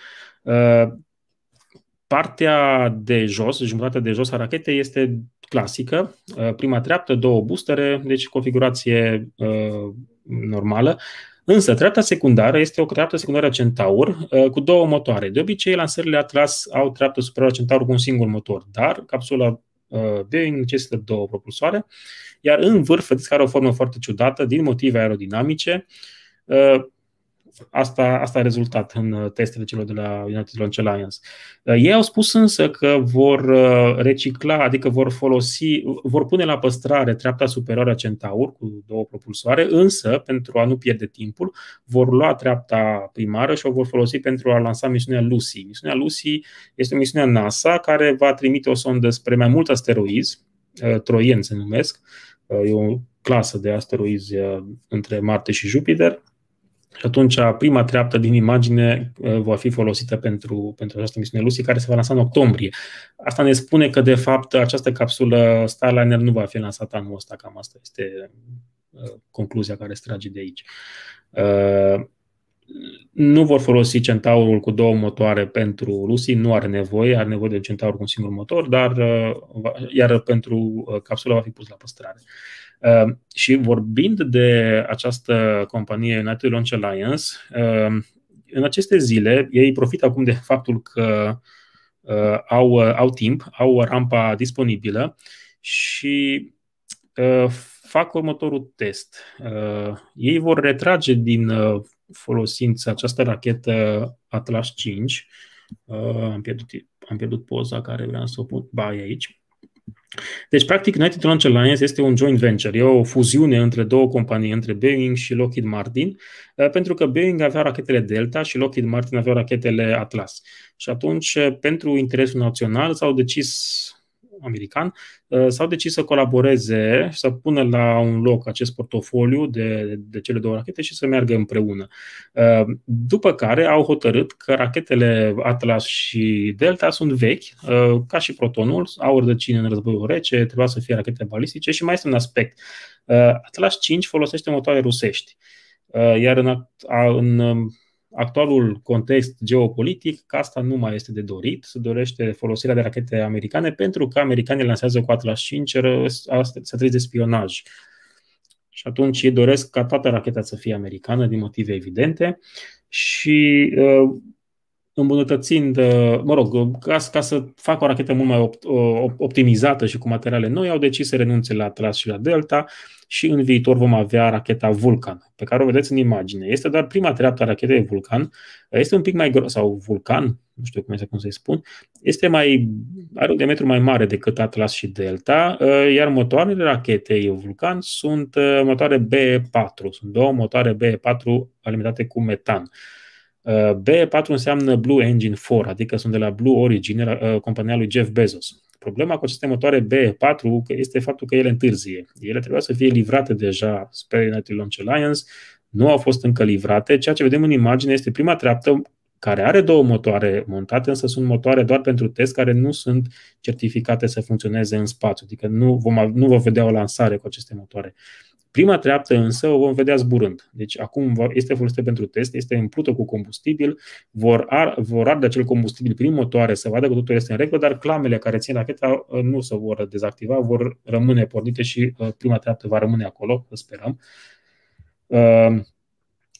Uh, partea de jos, jumătatea de jos a rachetei este clasică, uh, prima treaptă, două boostere, deci configurație uh, normală. Însă, treapta secundară este o treaptă secundară Centaur uh, cu două motoare. De obicei, lansările Atlas au treaptă superioară Centaur cu un singur motor, dar capsula Boeing necesită două propulsoare, iar în vârf, vedeți că are o formă foarte ciudată, din motive aerodinamice, Asta, asta a rezultat în uh, testele celor de la United Launch Alliance. Uh, ei au spus însă că vor uh, recicla, adică vor folosi, vor pune la păstrare treapta superioară a Centaur cu două propulsoare, însă, pentru a nu pierde timpul, vor lua treapta primară și o vor folosi pentru a lansa misiunea Lucy. Misiunea Lucy este o misiune a NASA care va trimite o sondă spre mai mult asteroizi, troieni se numesc, e o clasă de asteroizi între Marte și Jupiter, și atunci prima treaptă din imagine uh, va fi folosită pentru, pentru această misiune Lucy, care se va lansa în octombrie. Asta ne spune că, de fapt, această capsulă Starliner nu va fi lansată anul ăsta, cam asta este uh, concluzia care se trage de aici. Uh, nu vor folosi Centaurul cu două motoare pentru Lucy, nu are nevoie, are nevoie de un Centaur cu un singur motor, dar iar pentru capsula va fi pus la păstrare. Ehm, și vorbind de această companie United Launch Alliance, ehm, în aceste zile ei profită acum de faptul că uh, au, uh, au timp, au rampa disponibilă și uh, fac următorul test. Uh, ei vor retrage din uh, folosință această rachetă Atlas 5. Uh, am, pierdut, am pierdut poza care vreau să o pun. Ba, aici Deci, practic, United Launch Alliance este un joint venture, e o fuziune între două companii, între Boeing și Lockheed Martin, uh, pentru că Boeing avea rachetele Delta și Lockheed Martin avea rachetele Atlas. Și atunci, uh, pentru interesul național, s-au decis american, uh, s-au decis să colaboreze și să pună la un loc acest portofoliu de, de cele două rachete și să meargă împreună. Uh, după care au hotărât că rachetele Atlas și Delta sunt vechi, uh, ca și Protonul, au rădăcini în războiul rece, trebuia să fie rachete balistice și mai este un aspect. Atlas 5 folosește motoare rusești, iar în, în actualul context geopolitic, că asta nu mai este de dorit, se dorește folosirea de rachete americane pentru că americanii lansează cu Atlas 5 să trece de spionaj. Și atunci ei doresc ca toată racheta să fie americană din motive evidente și uh, îmbunătățind, uh, mă rog, ca, ca să facă o rachetă mult mai optimizată și cu materiale noi, au decis să renunțe la Atlas și la Delta și în viitor vom avea racheta Vulcan, pe care o vedeți în imagine. Este doar prima treaptă a rachetei Vulcan, este un pic mai gros, sau Vulcan, nu știu cum, este, cum să-i spun, este mai, are un diametru mai mare decât Atlas și Delta, uh, iar motoarele rachetei Vulcan sunt uh, motoare B4, sunt două motoare B4 alimentate cu metan. Uh, B4 înseamnă Blue Engine 4, adică sunt de la Blue Origin, compania lui Jeff Bezos. Problema cu aceste motoare B4 este faptul că ele întârzie. Ele trebuia să fie livrate deja spre United Launch Alliance, nu au fost încă livrate. Ceea ce vedem în imagine este prima treaptă care are două motoare montate, însă sunt motoare doar pentru test care nu sunt certificate să funcționeze în spațiu, adică nu vom, nu vom vedea o lansare cu aceste motoare. Prima treaptă însă o vom vedea zburând. Deci acum este folosită pentru test, este împlută cu combustibil, vor, ar, vor arde acel combustibil prin motoare să vadă că totul este în regulă, dar clamele care țin racheta uh, nu se vor dezactiva, vor rămâne pornite și uh, prima treaptă va rămâne acolo, sperăm.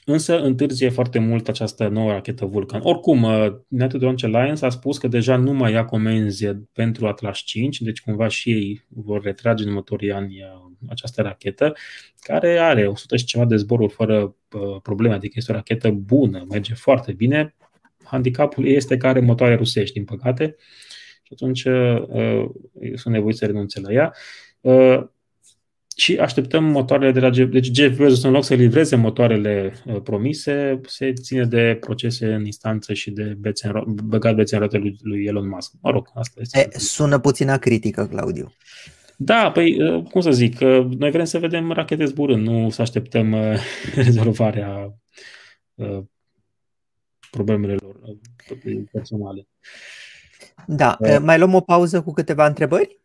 Uh, însă întârzie foarte mult această nouă rachetă Vulcan. Oricum, United Launch Alliance a spus că deja nu mai ia comenzi pentru Atlas 5, deci cumva și ei vor retrage în următorii ani această rachetă, care are 100 și ceva de zboruri fără probleme, adică este o rachetă bună, merge foarte bine. Handicapul este că are motoare rusești, din păcate, și atunci uh, sunt nevoiți să renunțe la ea. Uh, și așteptăm motoarele de la Jeff. Deci Jeff Bezos, în loc să livreze motoarele uh, promise, se ține de procese în instanță și de bețe în, băgat bețe în roate lui, lui Elon Musk. Mă rog, asta este. E, sună puțină critică, Claudiu. Da, păi, uh, cum să zic, noi vrem să vedem rachete zburând, nu să așteptăm uh, <laughs> rezolvarea problemelor personale. Da, mai luăm o pauză cu câteva întrebări?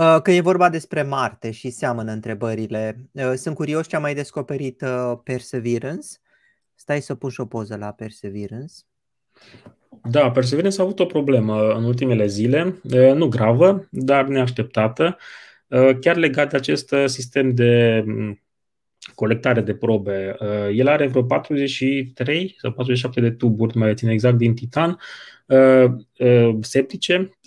Uh, că e vorba despre Marte și seamănă întrebările. Uh, sunt curios ce a mai descoperit uh, Perseverance. Stai să pun și o poză la Perseverance. Da, Perseverance a avut o problemă în ultimele zile, nu gravă, dar neașteptată, chiar legat de acest sistem de mm, colectare de probe. El are vreo 43 sau 47 de tuburi, mai țin exact, din titan, septice,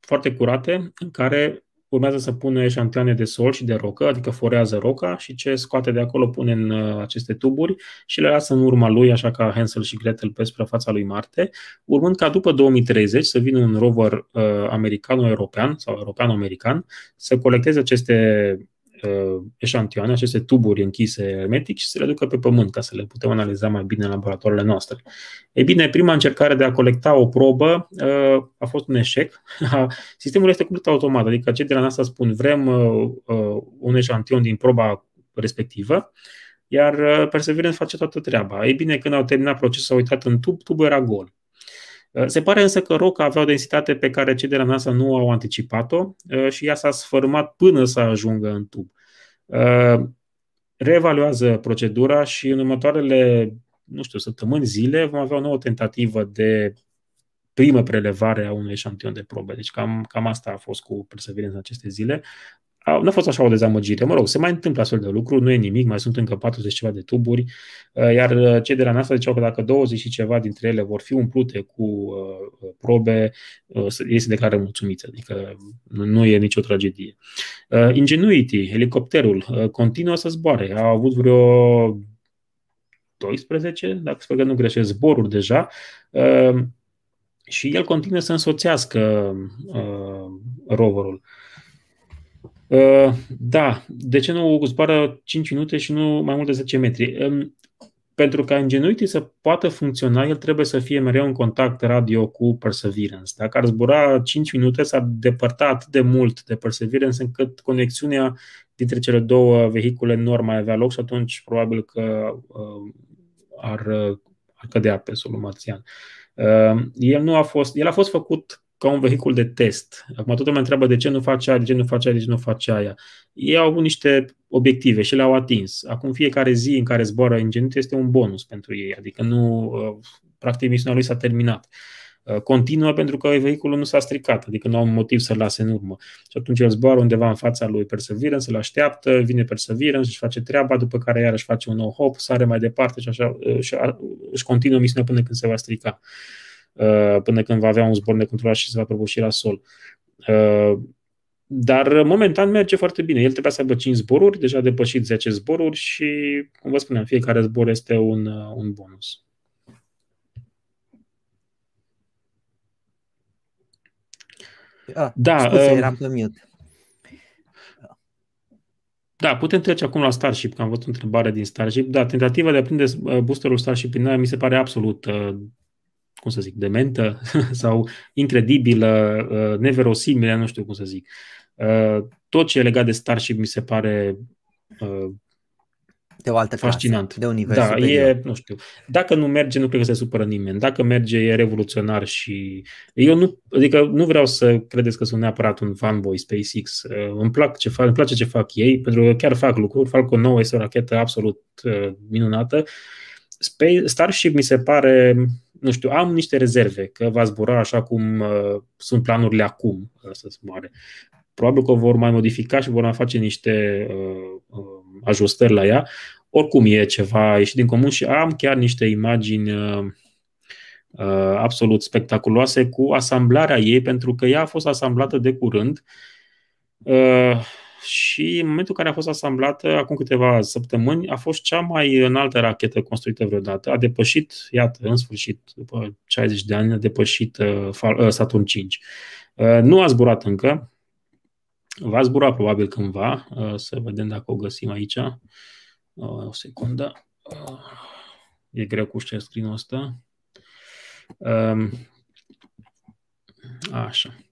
foarte curate, în care urmează să pună eșantioane de sol și de rocă, adică forează roca și ce scoate de acolo pune în uh, aceste tuburi și le lasă în urma lui, așa ca Hansel și Gretel pe suprafața lui Marte, urmând ca după 2030 să vină un rover uh, american-european sau european-american să colecteze aceste uh, eșantioane, aceste tuburi închise hermetic și să le ducă pe pământ ca să le putem analiza mai bine în laboratoarele noastre. Ei bine, prima încercare de a colecta o probă uh, a fost un eșec. <laughs> Sistemul este complet automat, adică cei de la NASA spun vrem uh, uh, un eșantion din proba respectivă, iar uh, Perseverance face toată treaba. Ei bine, când au terminat procesul, s-au uitat în tub, tubul era gol. Uh, se pare însă că roca avea o densitate pe care cei de la NASA nu au anticipat-o uh, și ea s-a sfărmat până să ajungă în tub. Uh, reevaluează procedura și în următoarele, nu știu, săptămâni, zile vom avea o nouă tentativă de primă prelevare a unui eșantion de probe. Deci cam, cam asta a fost cu Perseverance în aceste zile nu a fost așa o dezamăgire. Mă rog, se mai întâmplă astfel de lucruri, nu e nimic, mai sunt încă 40 ceva de tuburi, uh, iar uh, cei de la NASA ziceau că dacă 20 și ceva dintre ele vor fi umplute cu uh, probe, ei se declară mulțumiți, adică nu e nicio tragedie. Ingenuity, helicopterul, continuă să zboare. A avut vreo 12, dacă sper că nu greșesc, zboruri deja și el continuă să însoțească uh, roverul. Uh, da, de ce nu zboară 5 minute și nu mai mult de 10 metri? Um, pentru ca Ingenuity să poată funcționa, el trebuie să fie mereu în contact radio cu Perseverance. Dacă ar zbura 5 minute, s-ar depărta atât de mult de Perseverance încât conexiunea dintre cele două vehicule nu ar mai avea loc și atunci probabil că uh, ar, ar cădea pe solul marțian. Uh, el nu a fost, el a fost făcut ca un vehicul de test. Acum toată lumea întreabă de ce nu face aia, de ce nu face aia, de ce nu face aia. Ei au avut niște obiective și le-au atins. Acum fiecare zi în care zboară Ingenuity este un bonus pentru ei, adică nu, uh, practic misiunea lui s-a terminat. Uh, continuă pentru că vehiculul nu s-a stricat, adică nu au un motiv să-l lase în urmă. Și atunci el zboară undeva în fața lui Perseverance, îl așteaptă, vine Perseverance, își face treaba, după care iarăși face un nou hop, sare mai departe și așa uh, și își continuă misiunea până când se va strica. Uh, până când va avea un zbor necontrolat și se va prăbuși la sol. Uh, dar momentan merge foarte bine. El trebuia să aibă 5 zboruri, deja a depășit 10 zboruri și, cum vă spuneam, fiecare zbor este un, uh, un bonus. Ah, da, scuze, uh, eram pe mute. Da, putem trece acum la Starship, că am văzut o întrebare din Starship. Da, tentativa de a prinde boosterul Starship în aia mi se pare absolut uh, cum să zic, dementă <laughs> sau incredibilă, uh, neverosimilă, nu știu cum să zic. Uh, tot ce e legat de Starship mi se pare uh, de o altă fascinant. Clasă, de univers Da, superior. e, nu știu. Dacă nu merge, nu cred că se supără nimeni. Dacă merge, e revoluționar și eu nu, adică nu vreau să credeți că sunt neapărat un fanboy SpaceX. Îmi, plac ce fac, îmi place ce fac ei, pentru că chiar fac lucruri. Falcon 9 este o rachetă absolut minunată. Starship mi se pare nu știu, am niște rezerve că va zbura așa cum uh, sunt planurile acum uh, să zboare. Probabil că o vor mai modifica și vor mai face niște uh, uh, ajustări la ea. Oricum e ceva ieșit din comun și am chiar niște imagini uh, uh, absolut spectaculoase cu asamblarea ei, pentru că ea a fost asamblată de curând. Uh, și în momentul în care a fost asamblată, acum câteva săptămâni, a fost cea mai înaltă rachetă construită vreodată. A depășit, iată, în sfârșit, după 60 de ani, a depășit uh, uh Saturn 5. Uh, nu a zburat încă, va zbura probabil cândva, uh, să vedem dacă o găsim aici. Uh, o secundă. Uh, e greu cu share screen-ul ăsta. Uh, așa.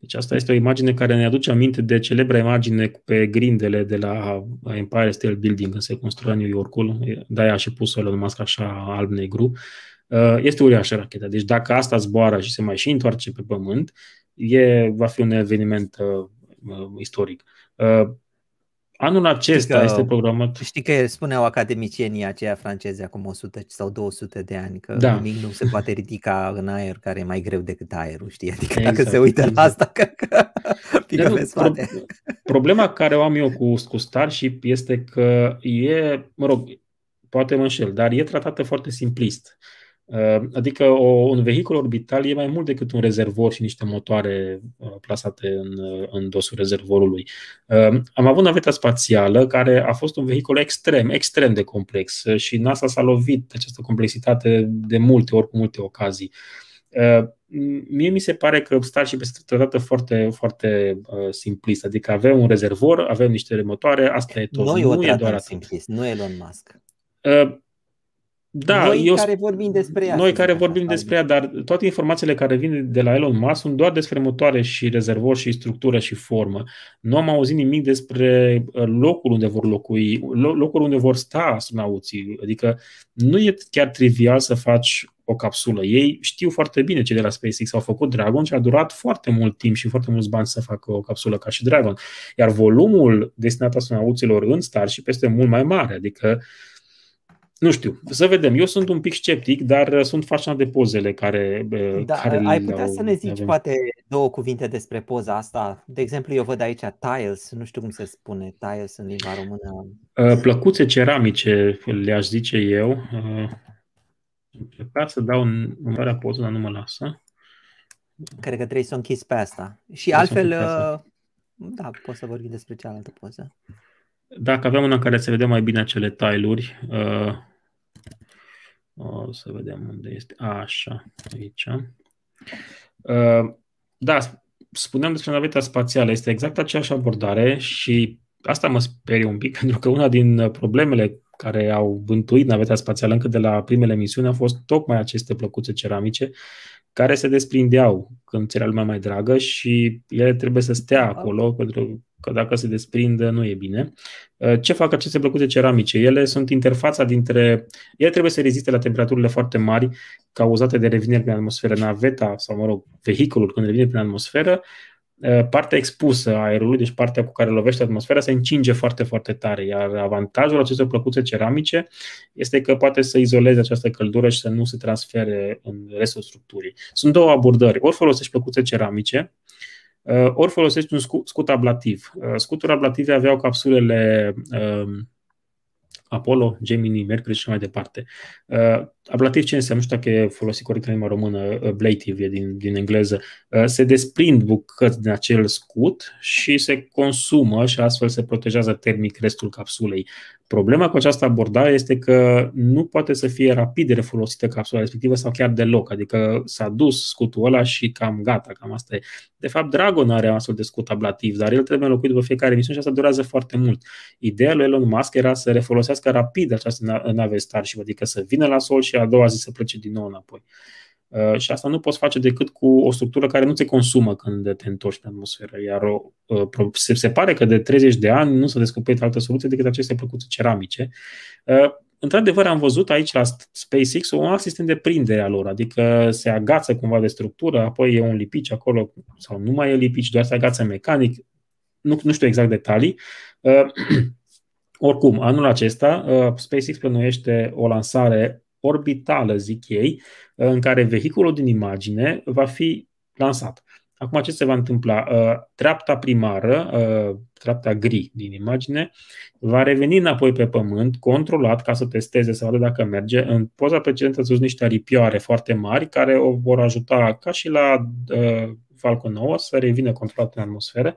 Deci asta este o imagine care ne aduce aminte de celebra imagine pe grindele de la Empire State Building când se construia New Yorkul. De-aia a și pus Elon Musk așa alb-negru. Uh, este uriașă racheta. Deci dacă asta zboară și se mai și întoarce pe pământ, e, va fi un eveniment uh, uh istoric. Uh, Anul acesta că, este programat. Știi că spuneau academicienii aceia francezi acum 100 sau 200 de ani că da. nimic nu se poate ridica în aer care e mai greu decât aerul, știi? Adică exact, dacă se uită exact. la asta, că, că pică pe spate. Pro- problema care o am eu cu, cu Starship este că e, mă rog, poate mă înșel, dar e tratată foarte simplist. Uh, adică o, un vehicul orbital e mai mult decât un rezervor și niște motoare uh, plasate în, uh, în dosul rezervorului. Am avut naveta spațială care a fost un vehicul extrem, extrem de complex și NASA s-a lovit de această complexitate de multe ori, cu multe ocazii. Mie mi se pare că Starship este tratată foarte, foarte simplist, adică avem un rezervor, avem niște motoare, asta e tot. Noi nu o e doar simplist, nu Elon Musk. Da, noi eu, care vorbim despre ea. Noi care vorbim despre ea, dar toate informațiile care vin de la Elon Musk sunt doar despre motoare și rezervor și structură și formă. Nu am auzit nimic despre uh, locul unde vor locui, locul unde vor sta astronauții. Adică nu e chiar trivial să faci o capsulă. Ei știu foarte bine ce de la SpaceX au făcut Dragon și a durat foarte mult timp și foarte mulți bani să facă o capsulă ca și Dragon. Iar volumul destinat astronauților în Starship este mult mai mare. Adică nu știu, să vedem. Eu sunt un pic sceptic, dar uh, sunt fascinat de pozele care. Uh, da, care ai putea să ne zici avem. poate două cuvinte despre poza asta? De exemplu, eu văd aici tiles, nu știu cum se spune tiles în limba română. Uh, plăcuțe ceramice, le-aș zice eu. Încerca să dau în următoarea poză, dar nu mă lasă. Cred că trebuie să o închizi pe asta. Și trebuie altfel, da, poți să vorbim despre cealaltă poză. Dacă avem una în care se vede mai bine acele tailuri, uh, o să vedem unde este. Așa, aici. Uh, da, spuneam despre naveta spațială. Este exact aceeași abordare și asta mă sperie un pic, <laughs> pentru că una din problemele care au bântuit naveta spațială încă de la primele misiuni a fost tocmai aceste plăcuțe ceramice care se desprindeau când ți era lumea mai dragă și ele trebuie să stea acolo pentru că dacă se desprinde nu e bine. Uh, ce fac aceste plăcute ceramice? Ele sunt interfața dintre... Ele trebuie să reziste la temperaturile foarte mari cauzate de revineri prin atmosferă. Naveta, sau mă rog, vehiculul când revine prin atmosferă, uh, partea expusă a aerului, deci partea cu care lovește atmosfera, se încinge foarte, foarte tare. Iar avantajul acestor plăcuțe ceramice este că poate să izoleze această căldură și să nu se transfere în restul structurii. Sunt două abordări. Ori folosești plăcuțe ceramice, Uh, ori folosești un scut ablativ. Uh, scuturi ablative aveau capsulele um, Apollo, Gemini, Mercury și mai departe. Uh, ablativ ce înseamnă? Nu știu dacă e folosit corect în limba română, ablative e din, din engleză. Uh, se desprind bucăți din acel scut și se consumă și astfel se protejează termic restul capsulei. Problema cu această abordare este că nu poate să fie rapid refolosită capsula respectivă sau chiar deloc, adică s-a dus scutul ăla și cam gata, cam asta e. De fapt, Dragon are astfel de scut ablativ, dar el trebuie înlocuit după fiecare misiune și asta durează foarte mult. Ideea lui Elon Musk era să refolosească rapid această nave Starship, adică să vină la sol și a doua zi să plece din nou înapoi. Uh, și asta nu poți face decât cu o structură care nu se consumă când te întorci pe atmosferă. Iar uh, se, se pare că de 30 de ani nu s-a descoperit altă soluție decât aceste plăcuțe ceramice. Uh, într-adevăr, am văzut aici la SpaceX un alt sistem de prindere a lor, adică se agață cumva de structură, apoi e un lipici acolo, sau nu mai e lipici, doar se agață mecanic, nu, nu știu exact detalii. <clears throat> Oricum, anul acesta, SpaceX plănuiește o lansare orbitală, zic ei, în care vehiculul din imagine va fi lansat. Acum ce se va întâmpla? Uh, treapta primară, uh, treapta gri din imagine, va reveni înapoi pe pământ, controlat ca să testeze, să vadă dacă merge. În poza precedentă sunt niște aripioare foarte mari care o vor ajuta, ca și la uh, Falcon 9, să revină controlat în atmosferă,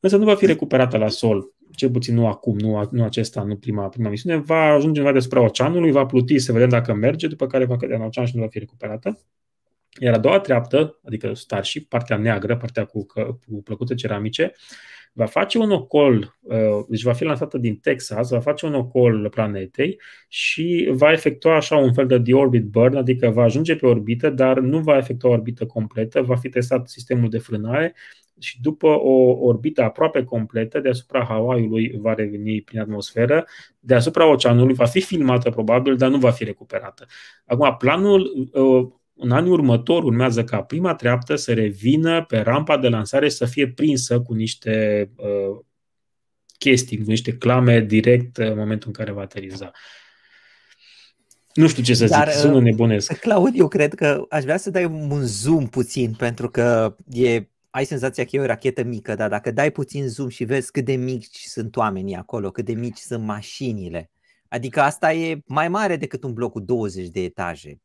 însă nu va fi recuperată la sol cel puțin nu acum, nu, nu acesta, nu prima, prima misiune, va ajunge undeva deasupra oceanului, va pluti să vedem dacă merge, după care va cădea în ocean și nu va fi recuperată. Iar a doua treaptă, adică Starship, partea neagră, partea cu, cu plăcute ceramice, va face un ocol, uh, deci va fi lansată din Texas, va face un ocol planetei și va efectua așa un fel de deorbit burn, adică va ajunge pe orbită, dar nu va efectua o orbită completă, va fi testat sistemul de frânare și după o orbită aproape completă deasupra Hawaii-ului va reveni prin atmosferă, deasupra oceanului va fi filmată probabil, dar nu va fi recuperată. Acum, planul uh, în anii următori urmează ca prima treaptă să revină pe rampa de lansare și să fie prinsă cu niște uh, chestii, cu niște clame direct în momentul în care va ateriza. Nu știu ce să Dar, zic, sună uh, nebunesc. Claud, eu cred că aș vrea să dai un zoom puțin, pentru că e ai senzația că e o rachetă mică, dar dacă dai puțin zoom și vezi cât de mici sunt oamenii acolo, cât de mici sunt mașinile, adică asta e mai mare decât un bloc cu 20 de etaje.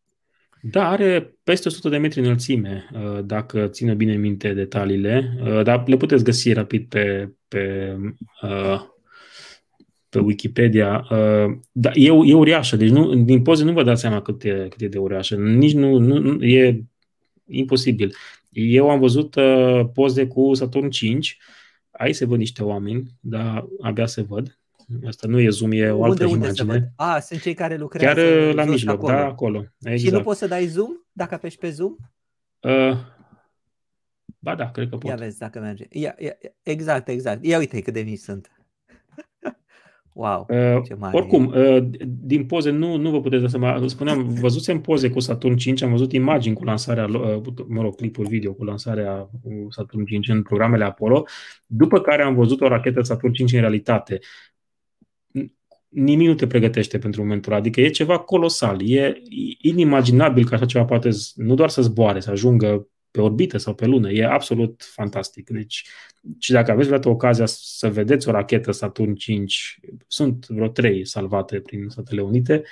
Da, are peste 100 de metri înălțime, uh, dacă ține bine minte detaliile, uh, dar le puteți găsi rapid pe, pe, uh, pe Wikipedia. Da, e, e uriașă, deci nu, din poze nu vă dați seama cât e, cât e de uriașă. Nici nu, nu, e imposibil. Eu am văzut uh, poze cu Saturn 5, aici se văd niște oameni, dar abia se văd. Asta nu e zoom, e o altă unde, imagine. Unde A, sunt cei care lucrează Chiar uh, la mijloc, acolo. da, acolo. Exact. Și nu exact. poți să dai zoom dacă apeși pe zoom? Uh, ba da, cred că pot. Ia vezi dacă merge. Ia, ia, exact, exact. Ia uite cât de mici sunt. <laughs> Wow, uh, ce mare oricum, uh, din poze nu, nu vă puteți da seama. Spuneam, <laughs> văzusem poze cu Saturn 5, am văzut imagini cu lansarea, uh, mă rog, clipuri video cu lansarea cu Saturn 5 în programele Apollo, după care am văzut o rachetă Saturn 5 în realitate. Nimic nu te pregătește pentru momentul ăla, adică e ceva colosal, e inimaginabil că așa ceva poate nu doar să zboare, să ajungă pe orbită sau pe lună. E absolut fantastic. Deci, și dacă aveți vreodată ocazia să vedeți o rachetă Saturn 5, sunt vreo trei salvate prin Statele Unite,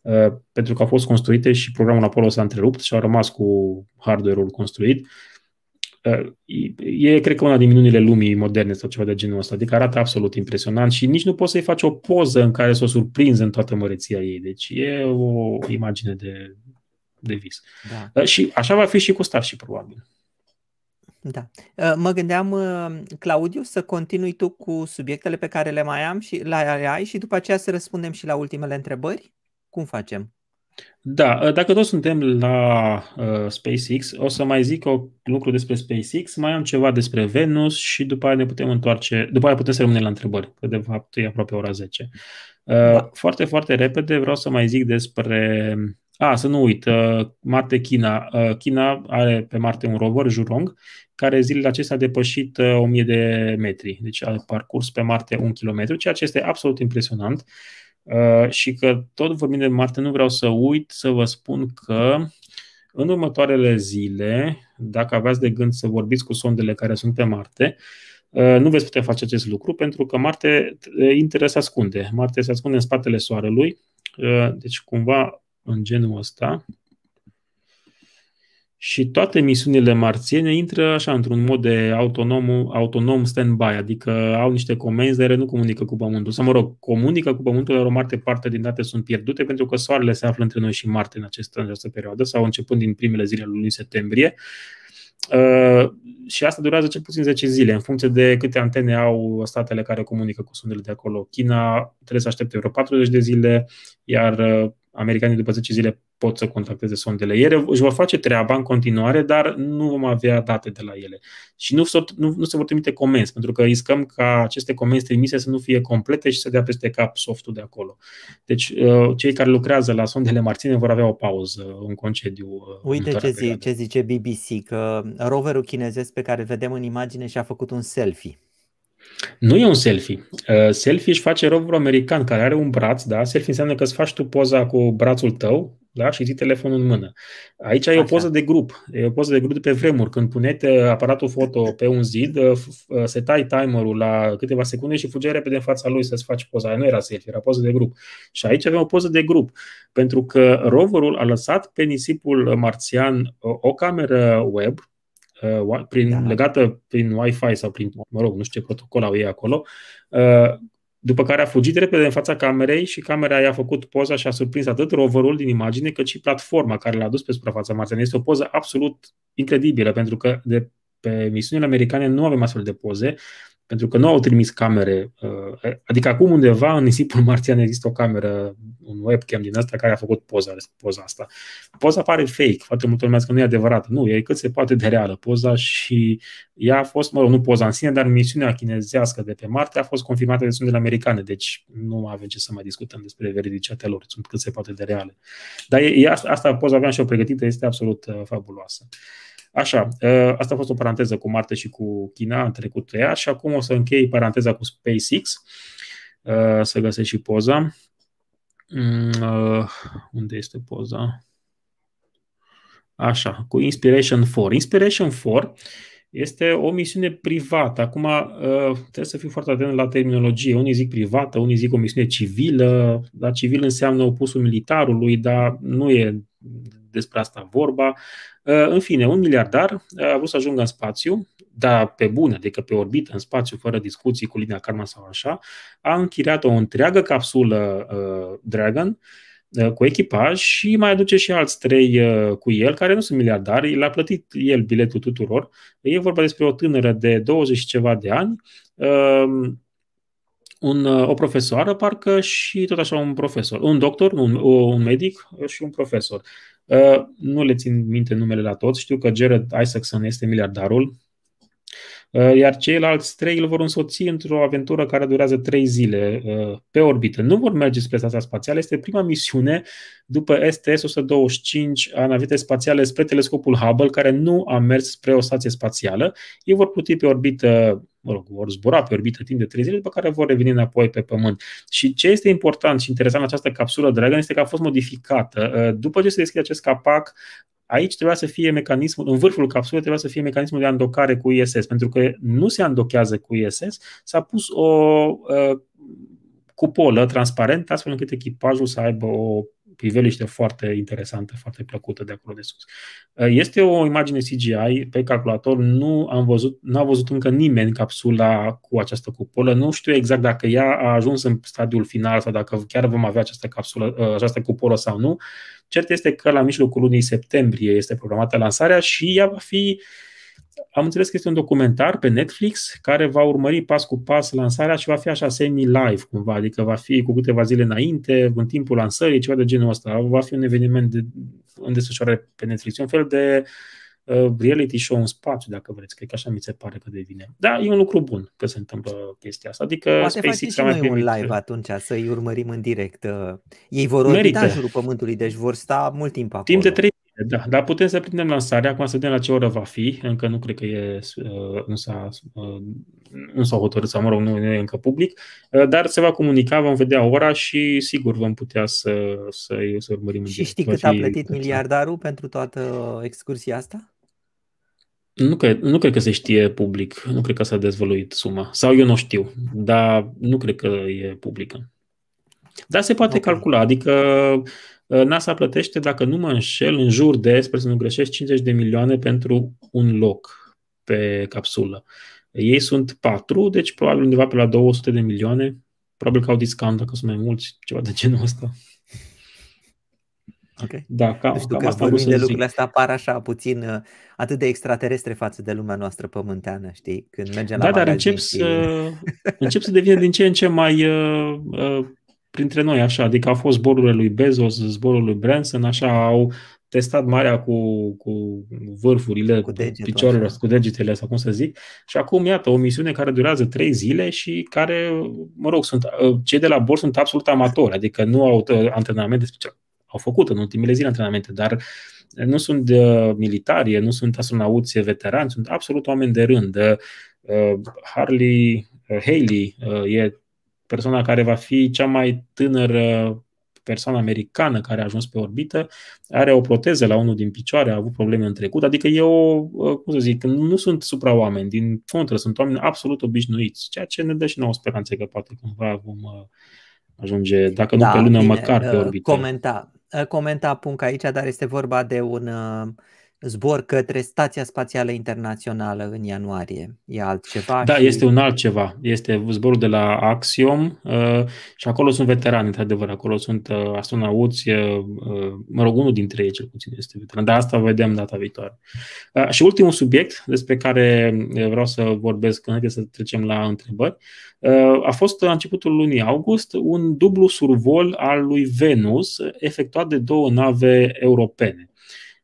uh, pentru că au fost construite și programul Apollo s-a întrerupt și au rămas cu hardware-ul construit. Uh, e, cred că, una din minunile lumii moderne sau ceva de genul ăsta. Adică arată absolut impresionant și nici nu poți să-i faci o poză în care să o surprinzi în toată măreția ei. Deci e o imagine de de vis. Da. Și așa va fi și cu Starship, probabil. Da. Mă gândeam, Claudiu, să continui tu cu subiectele pe care le mai am și la ai și după aceea să răspundem și la ultimele întrebări? Cum facem? Da, ă, dacă tot suntem la uh, SpaceX, o să mai zic o lucru despre SpaceX, mai am ceva despre Venus și după aia ne putem întoarce, după aia putem să rămânem la întrebări, că de fapt e aproape ora 10. Uh, da. Foarte, foarte repede vreau să mai zic despre... A, să nu uit, uh, Marte-China. Uh, China are pe Marte un rover, Jurong, care zilele acestea a depășit uh, 1000 de metri, deci a parcurs pe Marte un kilometru, ceea ce este absolut impresionant. Uh, Uh, și că tot vorbind de Marte, nu vreau să uit să vă spun că în următoarele zile, dacă aveați de gând să vorbiți cu sondele care sunt pe Marte, uh, nu veți putea face acest lucru pentru că Marte uh, intră se ascunde. Marte se ascunde în spatele Soarelui, deci cumva în genul ăsta și toate misiunile marțiene intră așa într-un mod de autonom, autonom stand-by, adică au niște comenzi, dar nu comunică cu Pământul. Sau, mă rog, comunică cu Pământul, dar o mare parte din date sunt pierdute pentru că Soarele se află între noi și Marte în această, în această perioadă sau începând din primele zile ale lunii septembrie. Uh, și asta durează cel puțin 10 zile, în funcție de câte antene au statele care comunică cu sondele de acolo. China trebuie să aștepte vreo 40 de zile, iar uh, americanii după 10 zile pot să contacteze sondele. Ele își vor face treaba în continuare, dar nu vom avea date de la ele. Și nu, nu, nu se vor trimite comenzi, pentru că riscăm ca aceste comenzi trimise să nu fie complete și să dea peste cap softul de acolo. Deci uh, cei care lucrează la sondele marține vor avea o pauză, un concediu. Uh, Uite ce, zi, ce zice BBC, că roverul chinezesc pe care îl vedem în imagine și-a făcut un selfie. Nu e un selfie. Uh, selfie își face roverul american care are un braț, da? Selfie înseamnă că îți faci tu poza cu brațul tău, da? și ții telefonul în mână. Aici Așa. e o poză de grup. E o poză de grup de pe vremuri. Când puneți aparatul foto pe un zid, uh, uh, setai timerul la câteva secunde și fugeai repede în fața lui să-ți faci poza. Aia nu era selfie, era poză de grup. Și aici avem o poză de grup. Pentru că roverul a lăsat pe nisipul marțian o cameră web Uh, prin, da. legată prin Wi-Fi sau prin, mă rog, nu știu ce protocol au ei acolo, uh, după care a fugit repede în fața camerei și camera i-a făcut poza și a surprins atât roverul din imagine cât și platforma care l-a dus pe suprafața marțiană. Este o poză absolut incredibilă pentru că de pe misiunile americane nu avem astfel de poze pentru că nu au trimis camere. Uh, adică acum undeva în nisipul marțian există o cameră, un webcam din asta care a făcut poza, poza asta. Poza pare fake, foarte multă lume că nu e adevărat. Nu, e cât se poate de reală poza și ea a fost, mă rog, nu poza în sine, dar misiunea chinezească de pe Marte a fost confirmată de sondele americane, deci nu avem ce să mai discutăm despre veridicitatea lor, sunt cât se poate de reale. Dar e, e asta, asta poza aveam și o pregătită, este absolut uh, fabuloasă. Așa, ă, asta a fost o paranteză cu Marte și cu China, am trecut ea și acum o să închei paranteza cu SpaceX, ă, să găsesc și poza. Mm, ă, unde este poza? Așa, cu Inspiration 4. Inspiration 4 este o misiune privată. Acum trebuie să fiu foarte atent la terminologie. Unii zic privată, unii zic o misiune civilă, dar civil înseamnă opusul militarului, dar nu e despre asta vorba. Uh, în fine, un miliardar uh, a vrut să ajungă în spațiu, dar pe bune, adică pe orbită, în spațiu, fără discuții cu linia Karma sau așa, a închiriat o întreagă capsulă uh, Dragon uh, cu echipaj și mai aduce și alți trei uh, cu el, care nu sunt miliardari, l-a plătit el biletul tuturor. E vorba despre o tânără de 20 și ceva de ani, uh, un, o profesoară, parcă, și tot așa un profesor. Un doctor, un, un medic și un profesor. Uh, nu le țin minte numele la toți. Știu că Jared Isaacson este miliardarul, uh, iar ceilalți trei îl vor însoți într-o aventură care durează trei zile uh, pe orbită. Nu vor merge spre stația spațială, este prima misiune după STS-125 a navetei spațiale spre telescopul Hubble, care nu a mers spre o stație spațială. Ei vor pluti pe orbită mă rog, vor zbura pe orbită timp de 3 zile, după care vor reveni înapoi pe Pământ. Și ce este important și interesant în această capsulă Dragon este că a fost modificată. Uh, după ce se deschide acest capac, aici trebuia să fie mecanismul, în vârful capsulei trebuia să fie mecanismul de andocare cu ISS, pentru că nu se andochează cu ISS, s-a pus o uh, cupolă transparentă astfel încât echipajul să aibă o priveliște foarte interesantă, foarte plăcută de acolo de sus. Este o imagine CGI pe calculator, nu am văzut, nu a văzut încă nimeni capsula cu această cupolă, nu știu exact dacă ea a ajuns în stadiul final sau dacă chiar vom avea această capsulă, această cupolă sau nu. Cert este că la mijlocul lunii septembrie este programată lansarea și ea va fi am înțeles că este un documentar pe Netflix care va urmări pas cu pas lansarea și va fi așa semi-live cumva, adică va fi cu câteva zile înainte, în timpul lansării, ceva de genul ăsta. Va fi un eveniment de, în desfășurare pe Netflix, un fel de uh, reality show în spațiu, dacă vreți, cred că așa mi se pare că devine. Da, e un lucru bun că se întâmplă chestia asta. Adică Poate SpaceX și noi un live atunci, să-i urmărim în direct. Uh, ei vor orbita în jurul Pământului, deci vor sta mult timp acolo. Timp de 3 da, dar putem să prindem lansarea, acum să vedem la ce oră va fi, încă nu cred că e, uh, nu s-a, uh, nu s-a hotărât sau, mă rog, nu e încă public, uh, dar se va comunica, vom vedea ora și sigur vom putea să, să, să urmărim. Și știi cât a plătit miliardarul pentru toată excursia asta? Nu cred, nu cred că se știe public, nu cred că s-a dezvăluit suma. Sau eu nu știu, dar nu cred că e publică. Dar se poate okay. calcula, adică Uh, NASA plătește, dacă nu mă înșel, în jur de, sper să nu greșesc, 50 de milioane pentru un loc pe capsulă. Ei sunt patru, deci probabil undeva pe la 200 de milioane. Probabil că au discount dacă sunt mai mulți, ceva de genul ăsta. Ok. Da, cam, știu cam asta vorbim de lucrurile astea apar așa puțin uh, atât de extraterestre față de lumea noastră pământeană, știi? Când mergem da, la dar încep și... să, încep să devină din ce în ce mai uh, uh, printre noi, așa, adică au fost zborurile lui Bezos, zborul lui Branson, așa, au testat marea cu, cu vârfurile cu picioarelor, așa. cu degetele, sau cum să zic, și acum, iată, o misiune care durează trei zile și care, mă rog, sunt, cei de la bord sunt absolut amatori, adică nu au uh, antrenamente speciale. Au făcut în ultimele zile antrenamente, dar nu sunt uh, militari, nu sunt astronauți veterani, sunt absolut oameni de rând. Uh, Harley uh, Haley uh, e persoana care va fi cea mai tânără persoană americană care a ajuns pe orbită, are o proteză la unul din picioare, a avut probleme în trecut, adică e o, cum să zic, nu sunt supra-oameni, din contră, sunt oameni absolut obișnuiți, ceea ce ne dă și nouă speranțe că poate cumva vom uh, ajunge, dacă nu da, pe lună, bine, măcar pe uh, orbită. Comenta, uh, comenta punct aici, dar este vorba de un zbor către Stația Spațială Internațională în ianuarie. E altceva? Da, și... este un altceva. Este zborul de la Axiom uh, și acolo sunt veterani, într-adevăr. Acolo sunt uh, astronauți, uh, uh, mă rog, unul dintre ei cel puțin este veteran, dar asta vedem data viitoare. Uh, și ultimul subiect despre care uh, vreau să vorbesc înainte să trecem la întrebări, uh, a fost la începutul lunii august un dublu survol al lui Venus efectuat de două nave europene.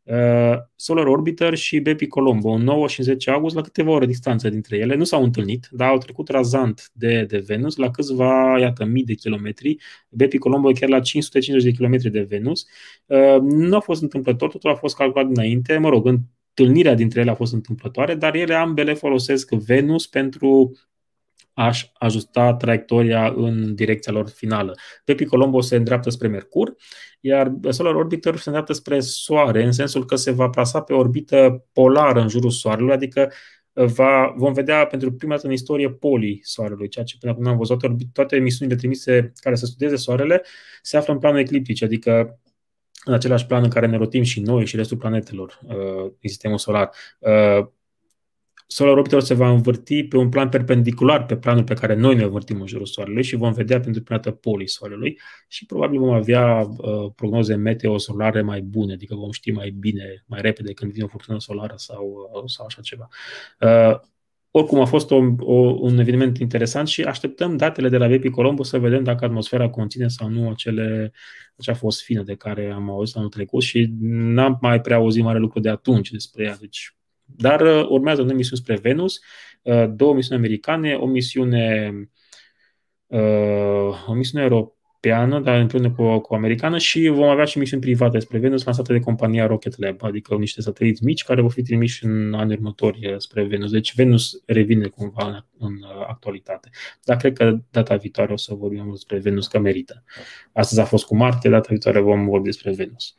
Uh, Solar Orbiter și Bepi Colombo, în 9 și 10 august, la câteva ore distanță dintre ele. Nu s-au întâlnit, dar au trecut razant de, de Venus la câțiva, iată, mii de kilometri. Bepi Colombo e chiar la 550 de kilometri de Venus. Uh, nu a fost întâmplător, totul a fost calculat dinainte. Mă rog, întâlnirea dintre ele a fost întâmplătoare, dar ele ambele folosesc Venus pentru aș ajusta traiectoria în direcția lor finală. Bepi Colombo se îndreaptă spre Mercur, iar Solar Orbiter se îndreaptă spre Soare, în sensul că se va plasa pe orbită polară în jurul Soarelui, adică va, vom vedea pentru prima dată în istorie polii Soarelui, ceea ce până acum am văzut, toate misiunile trimise care să studieze Soarele se află în planul ecliptic, adică în același plan în care ne rotim și noi și restul planetelor uh, din sistemul solar. Uh, Solar Orbiter se va învârti pe un plan perpendicular pe planul pe care noi ne învârtim în jurul Soarelui și vom vedea pentru prima dată polii Soarelui și probabil vom avea uh, prognoze meteo solare mai bune, adică vom ști mai bine, mai repede când vine o furtună solară sau, uh, sau așa ceva. Uh, oricum a fost o, o, un eveniment interesant și așteptăm datele de la Bepi Colombo să vedem dacă atmosfera conține sau nu acele, acea fosfină de care am auzit anul trecut și n-am mai prea auzit mare lucru de atunci despre ea. Deci dar uh, urmează o misiune spre Venus, uh, două misiuni americane, o misiune, uh, o misiune europeană, dar împreună cu, cu americană și vom avea și misiuni private spre Venus lansate de compania Rocket Lab, adică niște sateliți mici care vor fi trimiși în anii următori spre Venus. Deci Venus revine cumva în, în actualitate. Dar cred că data viitoare o să vorbim despre Venus, că merită. Astăzi a fost cu Marte, data viitoare vom vorbi despre Venus.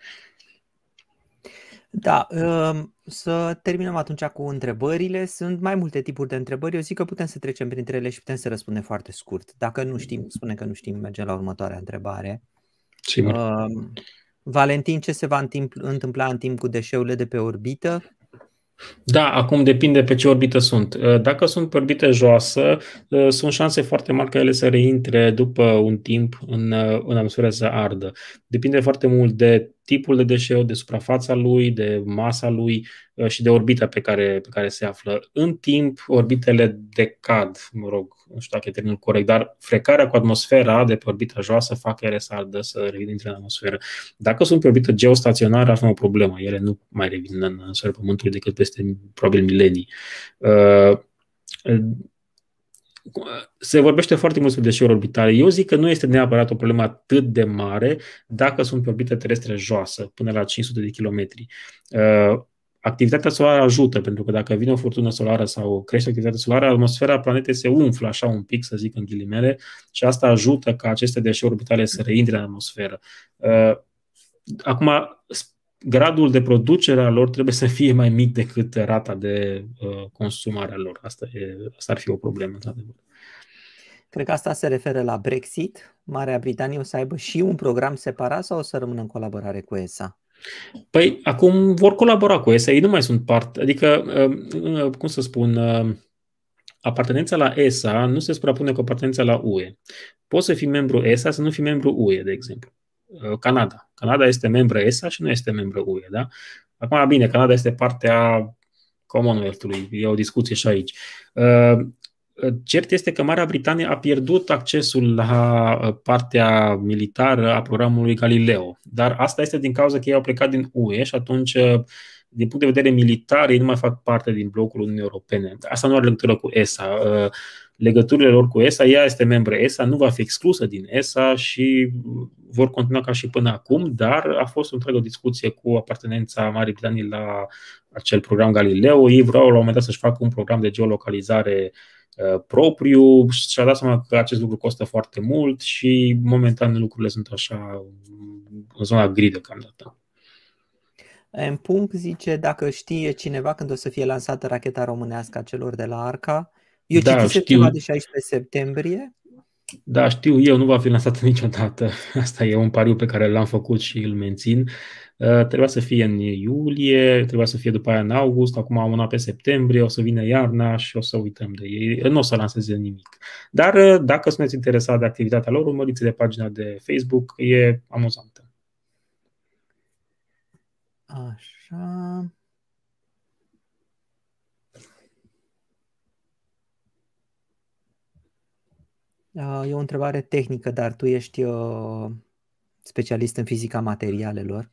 Da, um, să terminăm atunci cu întrebările. Sunt mai multe tipuri de întrebări. Eu zic că putem să trecem printre ele și putem să răspundem foarte scurt. Dacă nu știm, spune că nu știm, mergem la următoarea întrebare. Sigur. Um, Valentin, ce se va întâmpla în timp cu deșeurile de pe orbită? Da, acum depinde pe ce orbită sunt. Uh, dacă sunt pe orbită joasă, uh, sunt șanse foarte mari ca ele să reintre după un timp în, uh, în atmosferă să ardă. Depinde foarte mult de tipul de deșeu, de suprafața lui, de masa lui și de orbita pe care, pe care se află. În timp, orbitele decad, mă rog, nu știu dacă e termenul corect, dar frecarea cu atmosfera de pe orbita joasă fac ele să ardă, să revină în atmosferă. Dacă sunt pe orbită geostaționară, ar fi o problemă. Ele nu mai revin în atmosfera Pământului decât peste probabil milenii. Uh, se vorbește foarte mult despre deșeuri orbitale. Eu zic că nu este neapărat o problemă atât de mare dacă sunt pe orbită terestră joasă, până la 500 de kilometri. Uh, activitatea solară ajută, pentru că dacă vine o furtună solară sau crește activitatea solară, atmosfera planetei se umflă așa un pic, să zic în ghilimele, și asta ajută ca aceste deșeuri orbitale să reintre în atmosferă. Uh, acum, gradul de producere a lor trebuie să fie mai mic decât rata de uh, consumare a lor. Asta, e, asta ar fi o problemă, într-adevăr. Cred că asta se referă la Brexit. Marea Britanie o să aibă și un program separat sau o să rămână în colaborare cu ESA? Păi, acum vor colabora cu ESA, ei nu mai sunt parte, adică, uh, uh, cum să spun, uh, apartenența la ESA nu se suprapune cu apartenența la UE. Poți să fii membru ESA, să nu fii membru UE, de exemplu. Canada. Canada este membră ESA și nu este membră UE, da? Acum, bine, Canada este partea Commonwealth-ului, e o discuție și aici. Cert este că Marea Britanie a pierdut accesul la uh, partea militară a programului Galileo, dar asta este din cauza că ei au plecat din UE și atunci, uh, din punct de vedere militar, ei nu mai fac parte din blocul Uniunii Europene. Asta nu are legătură cu ESA. Uh, legăturile lor cu ESA, ea este membră ESA, nu va fi exclusă din ESA și vor continua ca și până acum, dar a fost o întreagă discuție cu apartenența Marii Britanii la acel program Galileo. Ei vreau la un moment dat să-și facă un program de geolocalizare uh, Uh, propriu și a dat seama că acest lucru costă foarte mult și momentan lucrurile sunt așa în zona gri deocamdată. În punct zice dacă știe cineva când o să fie lansată racheta românească a celor de la Arca. Eu da, citisem știu. ceva de 16 septembrie. Da, știu eu, nu va fi lansată <laughs> niciodată. Asta e un pariu pe care l-am făcut și îl mențin. Uh, trebuia să fie în iulie, trebuia să fie după aia în august, acum am una pe septembrie, o să vină iarna și o să uităm de ei. Nu o să lanseze nimic. Dar uh, dacă sunteți interesat de activitatea lor, urmăriți de pagina de Facebook, e amuzantă. Așa. E o întrebare tehnică, dar tu ești specialist în fizica materialelor.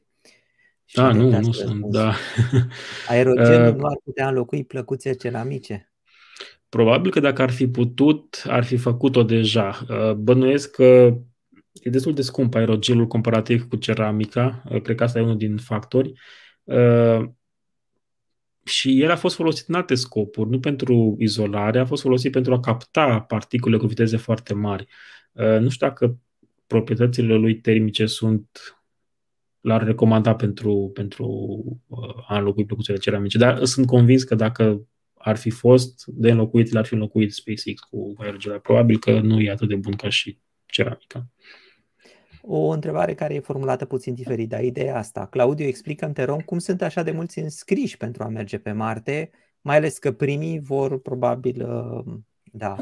Și da, nu, nu sunt, da. <laughs> Aerogenul <laughs> uh, nu ar putea înlocui plăcuțe ceramice? Probabil că dacă ar fi putut, ar fi făcut-o deja. Uh, bănuiesc că e destul de scump aerogelul comparativ cu ceramica, uh, cred că asta e unul din factori. Uh, și el a fost folosit în alte scopuri, nu pentru izolare, a fost folosit pentru a capta particule cu viteze foarte mari. Uh, nu știu dacă proprietățile lui termice sunt l-ar recomanda pentru, pentru uh, a înlocui plăcuțele ceramice. Dar sunt convins că dacă ar fi fost de înlocuit, l-ar fi înlocuit SpaceX cu aerogel. Probabil că nu e atât de bun ca și ceramica. O întrebare care e formulată puțin diferit, dar ideea asta. Claudiu, explică te rog, cum sunt așa de mulți înscriși pentru a merge pe Marte, mai ales că primii vor probabil, uh, da,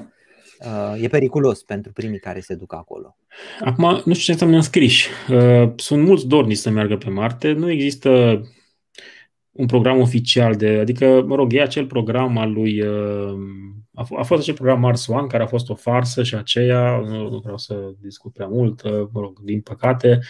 Uh, e periculos pentru primii care se duc acolo. Acum, nu știu ce înseamnă înscriși. Uh, sunt mulți dornici să meargă pe Marte. Nu există un program oficial de, adică, mă rog, e acel program al lui, uh, a, f- a fost acel program Mars One, care a fost o farsă și aceea, nu, nu vreau să discut prea mult, mă rog, din păcate,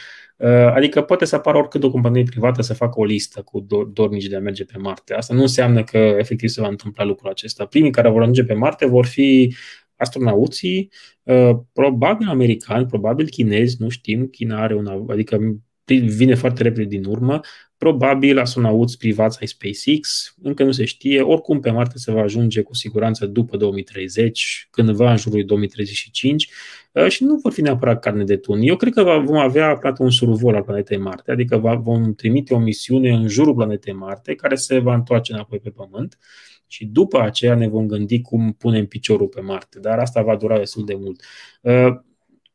adică poate să apară oricât o companie privată să facă o listă cu dornici de a merge pe Marte. Asta nu înseamnă că efectiv se va întâmpla lucrul acesta. Primii care vor ajunge pe Marte vor fi astronauții, uh, probabil americani, probabil chinezi, nu știm, China are una, adică vine foarte repede din urmă, probabil astronauți privați ai SpaceX, încă nu se știe, oricum pe Marte se va ajunge cu siguranță după 2030, cândva în jurul 2035 uh, și nu vor fi neapărat carne de tun. Eu cred că vom avea plată un survol al planetei Marte, adică vom trimite o misiune în jurul planetei Marte care se va întoarce înapoi pe Pământ și după aceea ne vom gândi cum punem piciorul pe Marte, dar asta va dura destul de mult.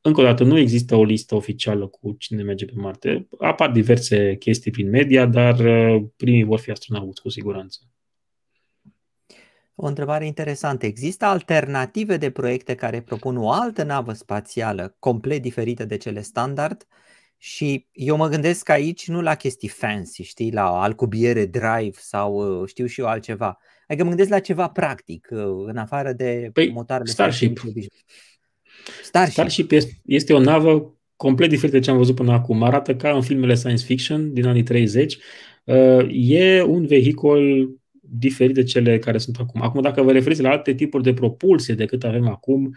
Uh, încă o dată, nu există o listă oficială cu cine merge pe Marte. Apar diverse chestii prin media, dar uh, primii vor fi astronauți, cu siguranță. O întrebare interesantă. Există alternative de proiecte care propun o altă navă spațială complet diferită de cele standard? Și eu mă gândesc aici nu la chestii fancy, știi, la alcubiere drive sau uh, știu și eu altceva. Adică mă gândesc la ceva practic, uh, în afară de păi, motoarele Starship. Starship. Starship este o navă complet diferită de ce am văzut până acum. Arată ca în filmele science fiction din anii 30. Uh, e un vehicul diferit de cele care sunt acum. Acum, dacă vă referiți la alte tipuri de propulsie decât avem acum, uh,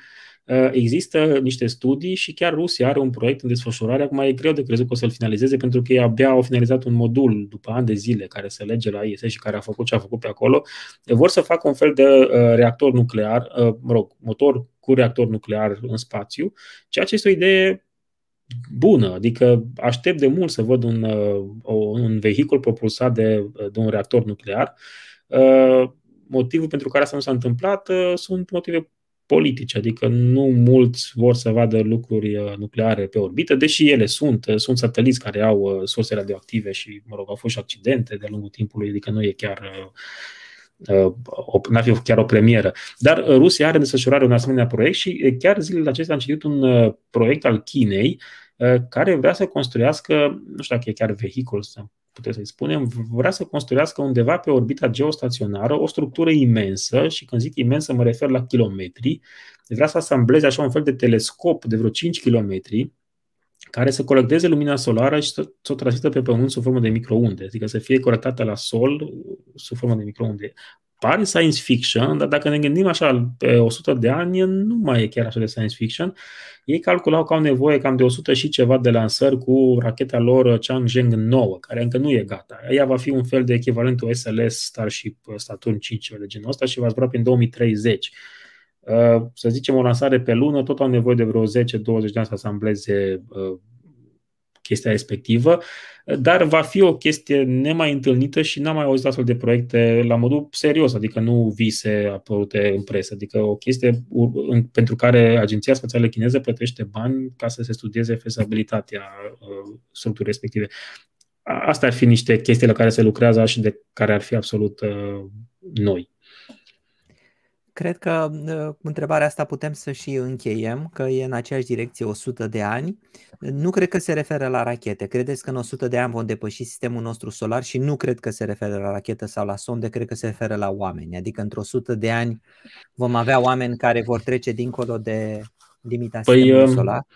există niște studii și chiar Rusia are un proiect în desfășurare. Acum e greu de crezut că o să-l finalizeze pentru că ei abia au finalizat un modul după ani de zile care se lege la ISS și care a făcut ce a făcut pe acolo. Vor să facă un fel de uh, reactor nuclear, uh, mă rog, motor cu reactor nuclear în spațiu, ceea ce este o idee bună, adică aștept de mult să văd un, un vehicul propulsat de, de un reactor nuclear. Uh, motivul pentru care asta nu s-a întâmplat uh, sunt motive politice, adică nu mulți vor să vadă lucruri uh, nucleare pe orbită, deși ele sunt, sunt sateliți care au surse radioactive și, mă rog, au fost și accidente de-a lungul timpului, adică nu e chiar n-ar fi chiar o premieră. Dar Rusia are în desfășurare un asemenea proiect și chiar zilele acestea am citit un proiect al Chinei care vrea să construiască, nu știu dacă e chiar vehicul, putem să-i spunem, vrea să construiască undeva pe orbita geostaționară o structură imensă și când zic imensă mă refer la kilometri, vrea să asambleze așa un fel de telescop de vreo 5 kilometri care să colecteze lumina solară și să, să o transmită pe Pământ sub formă de microunde, adică să fie colectată la sol sub formă de microunde pare science fiction, dar dacă ne gândim așa pe 100 de ani, nu mai e chiar așa de science fiction. Ei calculau că au nevoie cam de 100 și ceva de lansări cu racheta lor Changzheng 9, care încă nu e gata. Ea va fi un fel de echivalentul SLS Starship Saturn 5 de genul ăsta și va zbura prin 2030. Uh, să zicem o lansare pe lună, tot au nevoie de vreo 10-20 de ani să asambleze uh, chestia respectivă, dar va fi o chestie nemai întâlnită și n-am mai auzit astfel de proiecte la modul serios, adică nu vise apărute în presă, adică o chestie pentru care Agenția Spațială Chineză plătește bani ca să se studieze fezabilitatea uh, structurii respective. Asta ar fi niște chestii la care se lucrează și de care ar fi absolut uh, noi. Cred că uh, întrebarea asta putem să și încheiem, că e în aceeași direcție 100 de ani. Nu cred că se referă la rachete. Credeți că în 100 de ani vom depăși sistemul nostru solar și nu cred că se referă la rachetă sau la sonde, cred că se referă la oameni. Adică într-o 100 de ani vom avea oameni care vor trece dincolo de limita păi, sistemului um, solar.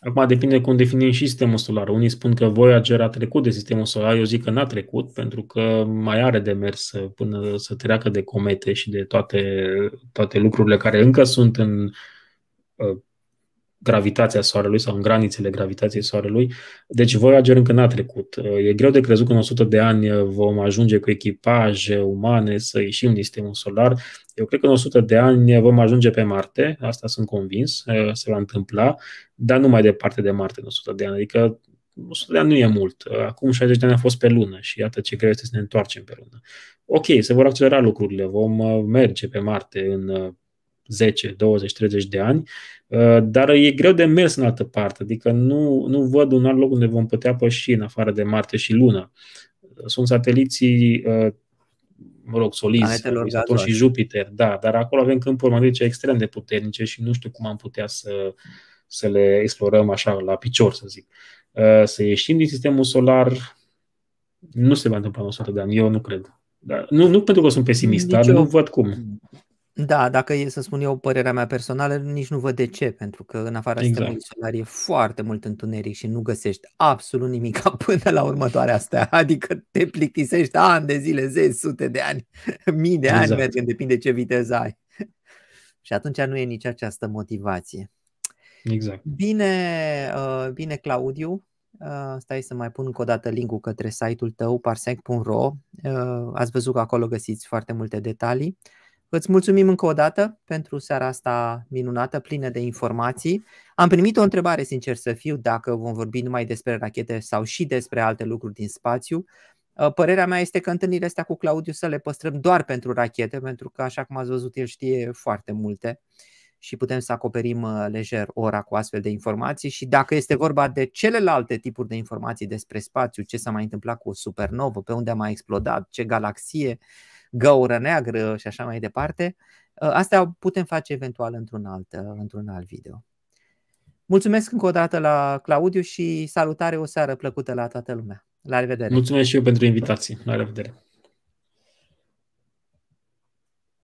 Acum depinde cum definim și sistemul solar. Unii spun că Voyager a trecut de sistemul solar, eu zic că n-a trecut, pentru că mai are de mers până să treacă de comete și de toate, toate lucrurile care încă sunt în uh, gravitația Soarelui sau în granițele gravitației Soarelui. Deci Voyager încă n-a trecut. E greu de crezut că în 100 de ani vom ajunge cu echipaje umane să ieșim din sistemul solar. Eu cred că în 100 de ani vom ajunge pe Marte, asta sunt convins, se va întâmpla, dar nu mai departe de Marte în 100 de ani. Adică 100 de ani nu e mult. Acum 60 de ani a fost pe lună și iată ce greu este să ne întoarcem pe lună. Ok, se vor accelera lucrurile, vom merge pe Marte în 10, 20, 30 de ani, uh, dar e greu de mers în altă parte, adică nu, nu văd un alt loc unde vom putea păși în afară de Marte și Luna. Sunt sateliții, uh, mă rog, solizi, Saturn și Jupiter, da, dar acolo avem câmpuri magnetice extrem de puternice și nu știu cum am putea să, să le explorăm așa la picior, să zic. Uh, să ieșim din sistemul solar nu se va întâmpla în 100 de ani, eu nu cred. Dar nu, nu pentru că sunt pesimist, Nici dar eu... nu văd cum. Da, dacă e să spun eu părerea mea personală, nici nu văd de ce, pentru că în afara exact. sistemului solar e foarte mult întuneric și nu găsești absolut nimic <laughs> până la următoarea asta. Adică te plictisești ani de zile, zeci, sute de ani, <laughs> mii de exact. ani mergând, depinde ce viteză ai. <laughs> și atunci nu e nici această motivație. Exact. Bine, uh, bine Claudiu, Uh, stai să mai pun încă o dată linkul către site-ul tău, parsec.ro. Uh, ați văzut că acolo găsiți foarte multe detalii. Îți mulțumim încă o dată pentru seara asta minunată, plină de informații. Am primit o întrebare, sincer să fiu, dacă vom vorbi numai despre rachete sau și despre alte lucruri din spațiu. Uh, părerea mea este că întâlnirea astea cu Claudiu să le păstrăm doar pentru rachete, pentru că, așa cum ați văzut, el știe foarte multe și putem să acoperim uh, lejer ora cu astfel de informații și dacă este vorba de celelalte tipuri de informații despre spațiu, ce s-a mai întâmplat cu o supernovă, pe unde a mai explodat, ce galaxie, găură neagră și așa mai departe, uh, astea putem face eventual într-un alt, uh, într-un alt video. Mulțumesc încă o dată la Claudiu și salutare, o seară plăcută la toată lumea. La revedere! Mulțumesc și eu pentru invitație. La revedere!